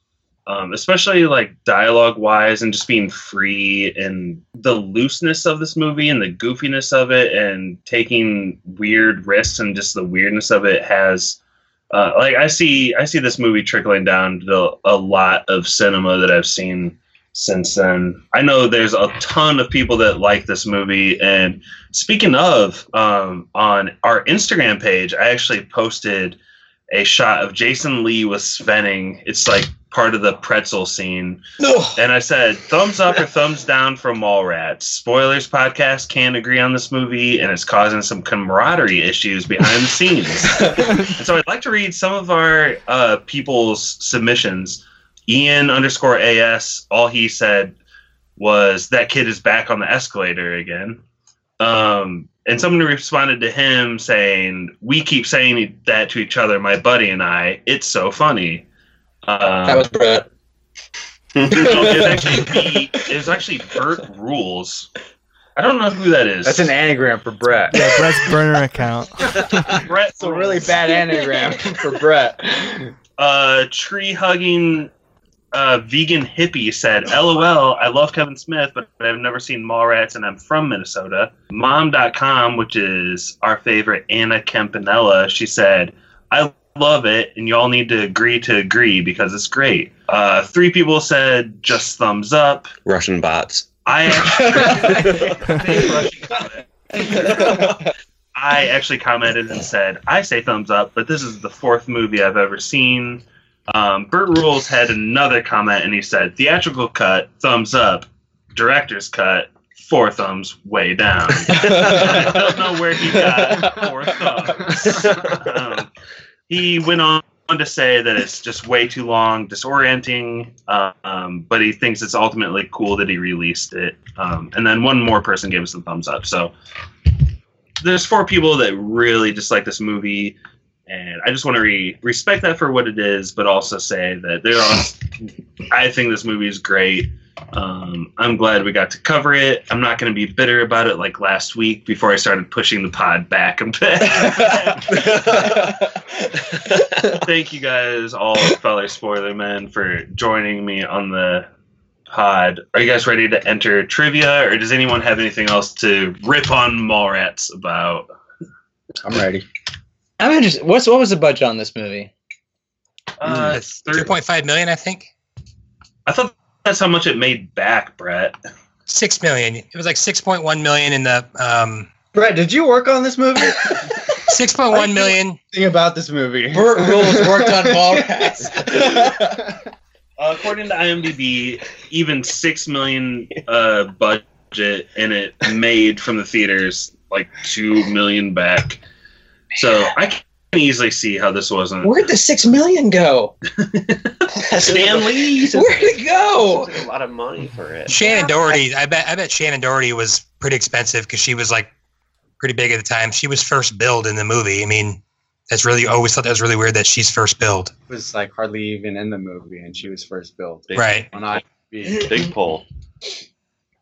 Speaker 2: um, especially like dialogue wise and just being free and the looseness of this movie and the goofiness of it and taking weird risks and just the weirdness of it has uh, like I see I see this movie trickling down to a lot of cinema that I've seen since then. I know there's a ton of people that like this movie and speaking of um, on our Instagram page I actually posted a shot of Jason Lee with Svenning. It's like part of the pretzel scene. And I said, thumbs up or thumbs down from Mallrats. Spoilers podcast can't agree on this movie, and it's causing some camaraderie issues behind the scenes. and so I'd like to read some of our uh, people's submissions. Ian underscore AS, all he said was, that kid is back on the escalator again. Um, and someone responded to him saying, "We keep saying that to each other, my buddy and I. It's so funny." Um,
Speaker 6: that was Brett.
Speaker 2: no, it was actually B, actually Bert Rules. I don't know who that is.
Speaker 11: That's an anagram for Brett.
Speaker 3: Yeah, Brett's burner account.
Speaker 11: Brett's a really bad anagram for Brett.
Speaker 2: Uh, tree hugging uh, vegan hippie said, LOL, I love Kevin Smith, but I've never seen Mallrats and I'm from Minnesota. Mom.com, which is our favorite Anna Campanella, she said, I love it and y'all need to agree to agree because it's great. Uh, three people said just thumbs up.
Speaker 5: Russian bots.
Speaker 2: I actually, I actually commented and said, I say thumbs up, but this is the fourth movie I've ever seen. Um, Bert Rules had another comment and he said, theatrical cut, thumbs up, director's cut, four thumbs way down. I don't know where he got four thumbs. Um, he went on to say that it's just way too long, disorienting, um, but he thinks it's ultimately cool that he released it. Um, and then one more person gave us a thumbs up. So there's four people that really dislike this movie, and I just want to re- respect that for what it is, but also say that there are. I think this movie is great. Um, I'm glad we got to cover it. I'm not going to be bitter about it like last week before I started pushing the pod back a bit. Thank you guys, all fellow spoiler men, for joining me on the pod. Are you guys ready to enter trivia, or does anyone have anything else to rip on Mallrats about?
Speaker 11: I'm ready.
Speaker 6: I'm interested. What's what was the budget on this movie?
Speaker 2: Uh,
Speaker 4: It's 3.5 million, I think.
Speaker 2: I thought that's how much it made back, Brett.
Speaker 4: Six million. It was like 6.1 million in the um,
Speaker 11: Brett, did you work on this movie?
Speaker 4: 6.1 million.
Speaker 11: Thing about this movie.
Speaker 6: Bert Rules worked on Mallrats.
Speaker 2: Uh, according to IMDb, even six million uh, budget, and it made from the theaters like two million back. So I can easily see how this wasn't.
Speaker 6: Where'd the six million go?
Speaker 2: Stan Lee.
Speaker 6: Where'd it go?
Speaker 5: a lot of money for it.
Speaker 4: Shannen Doherty. I bet. I bet Shannen Doherty was pretty expensive because she was like pretty big at the time. She was first billed in the movie. I mean, that's really I always thought that was really weird that she's first billed.
Speaker 7: was like hardly even in the movie, and she was first built.
Speaker 4: Right.
Speaker 7: On IMDb.
Speaker 5: Big pull.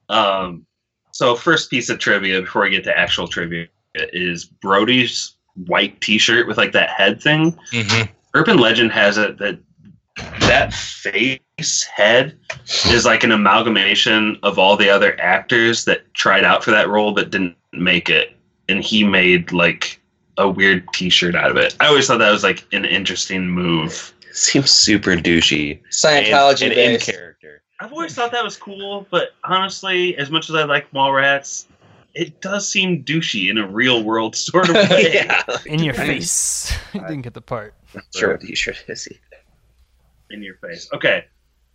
Speaker 2: Um, so first piece of trivia before we get to actual trivia is Brody's white T-shirt with like that head thing.
Speaker 4: hmm
Speaker 2: Urban legend has it that that face head is like an amalgamation of all the other actors that tried out for that role but didn't make it, and he made like a weird T-shirt out of it. I always thought that was like an interesting move.
Speaker 5: Seems super douchey.
Speaker 6: Scientology
Speaker 5: and, and in character.
Speaker 2: I've always thought that was cool, but honestly, as much as I like Mallrats, it does seem douchey in a real world sort of way.
Speaker 5: yeah.
Speaker 3: In your face. you didn't get the part.
Speaker 5: Sure, what t-shirt is he?
Speaker 2: in your face. Okay.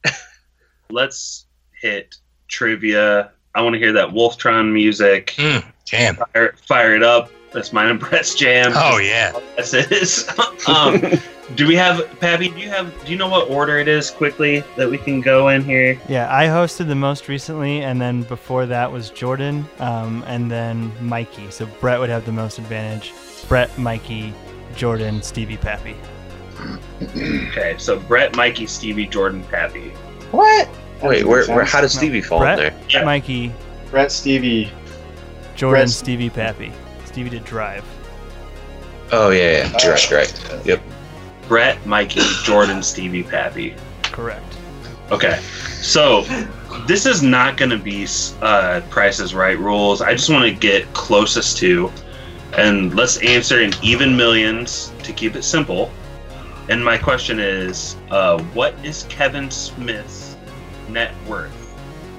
Speaker 2: Let's hit trivia I want to hear that Wolftron music.
Speaker 4: Mm, jam.
Speaker 2: Fire, fire it up. That's mine and Brett's jam.
Speaker 4: Oh yeah.
Speaker 2: That's it. um, do we have Pappy? Do you have? Do you know what order it is quickly that we can go in here?
Speaker 3: Yeah, I hosted the most recently, and then before that was Jordan, um, and then Mikey. So Brett would have the most advantage. Brett, Mikey, Jordan, Stevie, Pappy.
Speaker 2: Okay, so Brett, Mikey, Stevie, Jordan, Pappy.
Speaker 6: What?
Speaker 5: Wait, where, where how does Stevie fall
Speaker 3: Brett,
Speaker 5: in there?
Speaker 2: Yeah.
Speaker 3: Mikey,
Speaker 7: Brett, Stevie.
Speaker 3: Jordan,
Speaker 7: Brett-
Speaker 3: Stevie, Pappy. Stevie did drive.
Speaker 5: Oh yeah, yeah. Right, right. Yep.
Speaker 2: Brett, Mikey, Jordan, Stevie, Pappy.
Speaker 3: Correct.
Speaker 2: Okay, so this is not going to be uh, Price is Right rules. I just want to get closest to, and let's answer in even millions to keep it simple. And my question is, uh, what is Kevin Smith's net worth?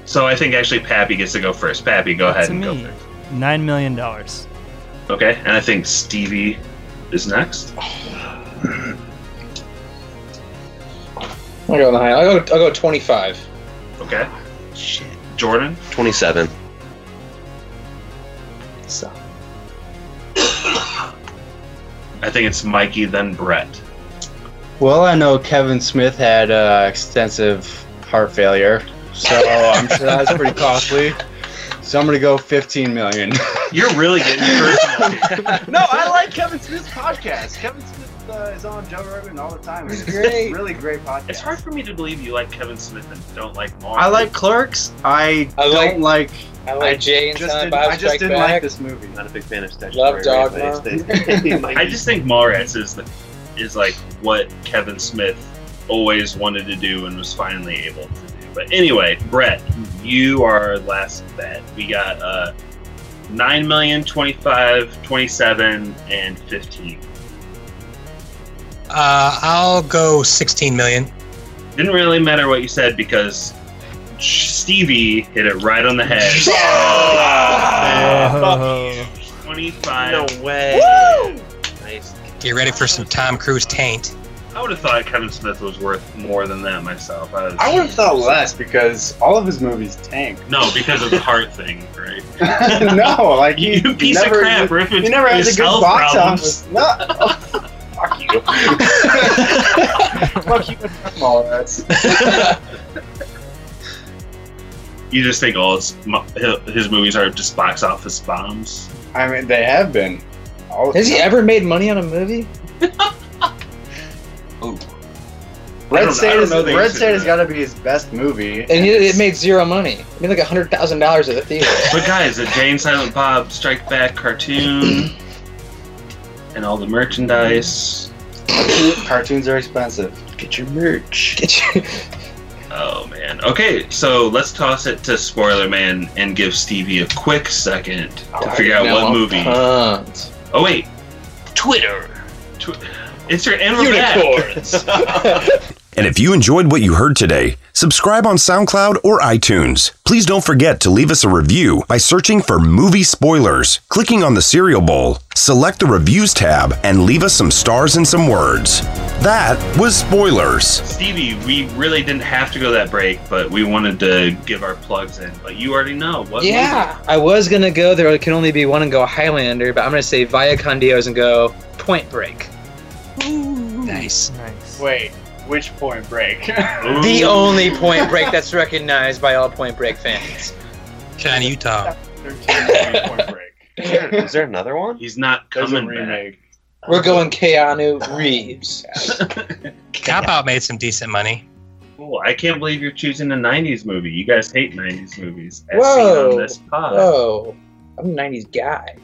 Speaker 2: So I think actually Pappy gets to go first. Pappy, go ahead
Speaker 3: To
Speaker 2: and go first.
Speaker 3: nine million dollars.
Speaker 2: Okay, and I think Stevie is next.
Speaker 6: I'll go on the high. I'll go. I'll go 25.
Speaker 2: Okay. Shit. Jordan.
Speaker 5: Twenty-seven.
Speaker 6: So.
Speaker 2: I think it's Mikey, then Brett.
Speaker 7: Well, I know Kevin Smith had uh, extensive heart failure, so I'm sure that was pretty costly. So I'm gonna go 15 million.
Speaker 2: You're really getting personal.
Speaker 7: no, I like Kevin Smith's podcast. Kevin Smith uh, is on Joe Rogan all the time. It's
Speaker 6: great.
Speaker 7: really great podcast.
Speaker 2: It's hard for me to believe you like Kevin Smith and don't like Mark.
Speaker 7: I like Clerks. I,
Speaker 6: I like-
Speaker 7: don't like.
Speaker 6: I like Jay and
Speaker 7: just
Speaker 6: Silent
Speaker 7: didn't,
Speaker 6: Bob
Speaker 7: I just didn't
Speaker 6: Back.
Speaker 7: like this movie.
Speaker 5: Not a big fan of
Speaker 6: Love
Speaker 5: statutory
Speaker 6: Dogma.
Speaker 2: I just think Mallrats is the is like what Kevin Smith always wanted to do and was finally able to do. But anyway, Brett, you are last bet. We got uh 9 million, 25, 27, and 15.
Speaker 4: Uh, I'll go 16 million.
Speaker 2: Didn't really matter what you said because Stevie hit it right on the head.
Speaker 3: Oh.
Speaker 2: 25.
Speaker 5: way. Nice.
Speaker 4: Get ready for some Tom Cruise taint.
Speaker 2: I would have thought Kevin Smith was worth more than that myself. I, was,
Speaker 7: I would have thought less because all of his movies tank.
Speaker 2: No, because of the heart thing, right?
Speaker 7: no, like he,
Speaker 2: You
Speaker 7: he
Speaker 2: piece
Speaker 7: never,
Speaker 2: of crap, Riff.
Speaker 7: He never has a
Speaker 2: His
Speaker 7: good box
Speaker 2: problems.
Speaker 7: office. No. Fuck you. Fuck you. Fuck Mallrats.
Speaker 2: You just think all his, his movies are just box office bombs.
Speaker 7: I mean, they have been. All
Speaker 6: Has he ever made money on a movie?
Speaker 2: I
Speaker 7: Red State is
Speaker 2: know
Speaker 7: Red
Speaker 2: to
Speaker 7: State has got to be his best movie.
Speaker 6: And it, it made zero money. It made like a hundred thousand dollars at the theater.
Speaker 2: But guys, the Jay and Silent Bob Strike Back cartoon and all the merchandise.
Speaker 7: Cartoons are expensive.
Speaker 5: Get your merch.
Speaker 2: Oh man. Okay, so let's toss it to Spoiler Man and give Stevie a quick second to oh, figure out what
Speaker 6: I'm
Speaker 2: movie.
Speaker 6: pumped.
Speaker 2: Oh wait, Twitter. Twi- it's your and.
Speaker 6: Unicorns.
Speaker 12: And if you enjoyed what you heard today, subscribe on SoundCloud or iTunes. Please don't forget to leave us a review by searching for movie spoilers, clicking on the cereal bowl, select the reviews tab, and leave us some stars and some words. That was spoilers.
Speaker 2: Stevie, we really didn't have to go that break, but we wanted to give our plugs in. But you already know what.
Speaker 6: yeah, I was gonna go. There It can only be one and go Highlander, but I'm gonna say Vaya Con Dios and go Point Break.
Speaker 4: Nice.
Speaker 3: Nice.
Speaker 7: Wait, which Point Break?
Speaker 6: The only Point Break that's recognized by all Point Break fans.
Speaker 4: China, Utah.
Speaker 7: 13 Point Break.
Speaker 5: Is there another one?
Speaker 2: He's not
Speaker 7: There's a
Speaker 2: coming back.
Speaker 7: remake.
Speaker 6: We're going Keanu Reeves.
Speaker 4: Cop Out made some decent money.
Speaker 2: Cool. I can't believe you're choosing a '90s movie. You guys hate '90s movies. As
Speaker 6: Whoa.
Speaker 2: seen on this pod.
Speaker 6: Oh, I'm a '90s guy.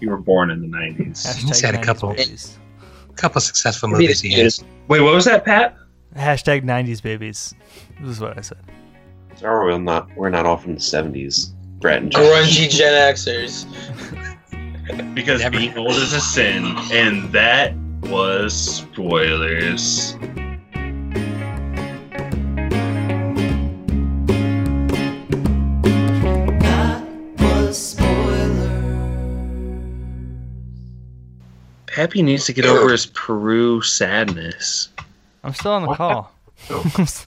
Speaker 2: You were born in the '90s.
Speaker 3: Hashtag
Speaker 4: He's had a couple.
Speaker 3: babies.
Speaker 4: couple successful movies
Speaker 6: the
Speaker 4: he has.
Speaker 2: Wait, what was that, Pat?
Speaker 3: Hashtag 90s babies. This is what I said.
Speaker 5: Or we're not. We're not all from the seventies. Brett and Josh.
Speaker 6: Grungy Gen Xers.
Speaker 2: Because
Speaker 4: Never.
Speaker 2: being old is a sin, and that was spoilers. Pappy needs to get over his Peru sadness.
Speaker 3: I'm still on the call.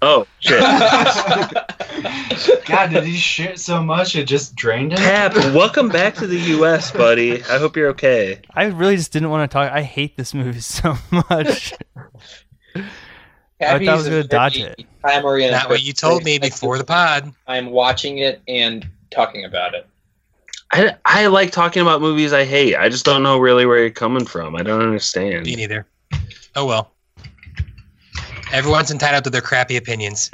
Speaker 2: Oh shit.
Speaker 7: God, did he shit so much it just drained him?
Speaker 2: Pap, welcome back to the U.S., buddy. I hope you're okay.
Speaker 3: I really just didn't want to talk. I hate this movie so much. I thought I was gonna dodge it.
Speaker 6: Time oriented.
Speaker 4: Not what you told me before the pod.
Speaker 6: I'm watching it and talking about it.
Speaker 2: I, I like talking about movies I hate. I just don't know really where you're coming from. I don't understand.
Speaker 4: Me neither. Oh well. Everyone's entitled to their crappy opinions.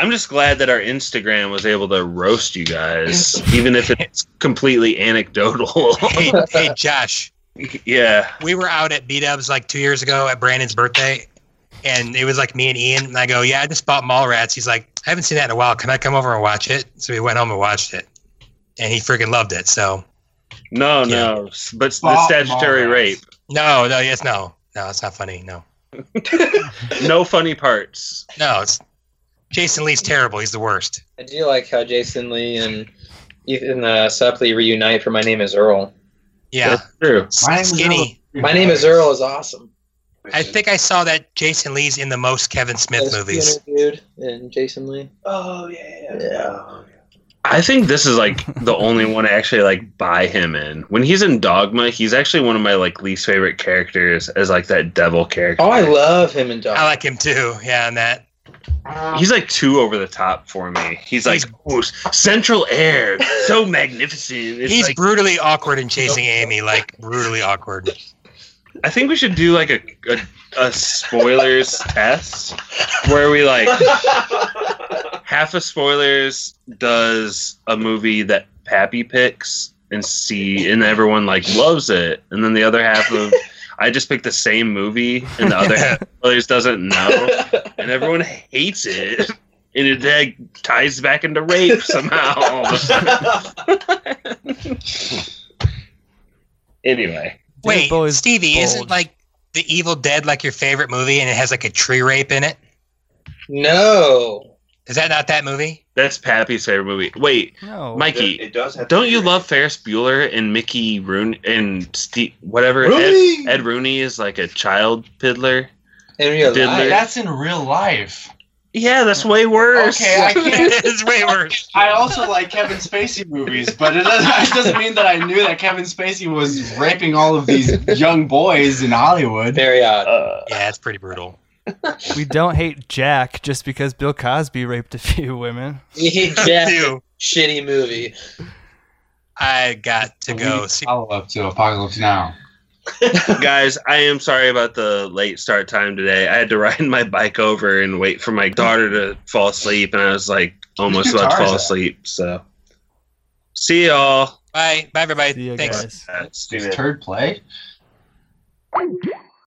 Speaker 2: I'm just glad that our Instagram was able to roast you guys, even if it's completely anecdotal.
Speaker 4: hey, hey, Josh.
Speaker 2: Yeah.
Speaker 4: We were out at B Dubs like two years ago at Brandon's birthday, and it was like me and Ian. And I go, "Yeah, I just bought Mallrats." He's like, "I haven't seen that in a while. Can I come over and watch it?" So we went home and watched it, and he freaking loved it. So.
Speaker 2: No,
Speaker 4: Yeah.
Speaker 2: no, but the statutory
Speaker 4: Mallrats.
Speaker 2: rape.
Speaker 4: No, no, yes, no, no. It's not funny. No,
Speaker 2: No funny parts.
Speaker 4: no. It's Jason Lee's terrible. He's the worst.
Speaker 6: I do like how Jason Lee and Ethan uh, Suplee reunite for My Name is Earl.
Speaker 4: Yeah, That's
Speaker 2: true.
Speaker 6: My Name is
Speaker 4: skinny.
Speaker 6: My Name is Earl is awesome.
Speaker 4: I think I saw that Jason Lee's in the most Kevin Smith
Speaker 6: As
Speaker 4: movies.
Speaker 6: interviewed and Jason Lee.
Speaker 11: Oh yeah.
Speaker 6: Yeah.
Speaker 2: I think this is like the only one I actually like buy him in. When he's in Dogma, he's actually one of my like least favorite characters as like that devil character.
Speaker 6: Oh, I love him in Dogma.
Speaker 4: I like him too. Yeah, and that.
Speaker 2: He's like too over the top for me. He's like "Oh, central air, so magnificent. It's
Speaker 4: He's
Speaker 2: like,
Speaker 4: brutally awkward in chasing Amy, like brutally awkward.
Speaker 2: I think we should do like a a, a spoilers test where we like half of spoilers does a movie that Pappy picks and see and everyone like loves it, and then the other half of I just picked the same movie and the other half spoilers doesn't know, and everyone hates it. And it like, ties back into rape somehow. anyway,
Speaker 4: Wait,
Speaker 3: Boy is
Speaker 4: Stevie,
Speaker 3: bold.
Speaker 4: isn't like The Evil Dead like your favorite movie, and it has like a tree rape in it?
Speaker 6: No.
Speaker 4: Is that not that movie?
Speaker 2: that's Pappy's favorite movie. Wait,
Speaker 3: No.
Speaker 2: Mikey,
Speaker 11: It does have.
Speaker 2: Don't you love Ferris Bueller and Mickey Rooney and Steve whatever
Speaker 11: Rooney!
Speaker 2: Ed, Ed Rooney is like a child piddler?
Speaker 6: In real
Speaker 2: Diddler.
Speaker 6: life.
Speaker 7: That's in real life.
Speaker 2: Yeah, that's way worse.
Speaker 7: Okay, I can't.
Speaker 4: it's way worse.
Speaker 7: I also like Kevin Spacey movies, but it doesn't, it doesn't mean that I knew that Kevin Spacey was raping all of these young boys in Hollywood.
Speaker 6: Very odd.
Speaker 2: Uh,
Speaker 4: Yeah, it's pretty brutal.
Speaker 3: We don't hate Jack just because Bill Cosby raped a few women.
Speaker 6: yeah.
Speaker 4: Ew.
Speaker 6: Shitty movie.
Speaker 4: I got to go see.
Speaker 7: Follow up to Apocalypse Now.
Speaker 2: guys, I am sorry about the late start time today. I had to ride my bike over and wait for my daughter to fall asleep, and I was like almost about to fall
Speaker 7: is that?
Speaker 2: asleep. So, see y'all.
Speaker 4: Bye, bye, everybody.
Speaker 3: See
Speaker 4: Thanks.
Speaker 3: guys.
Speaker 2: Let's do
Speaker 7: Does
Speaker 2: it.
Speaker 7: Turd play?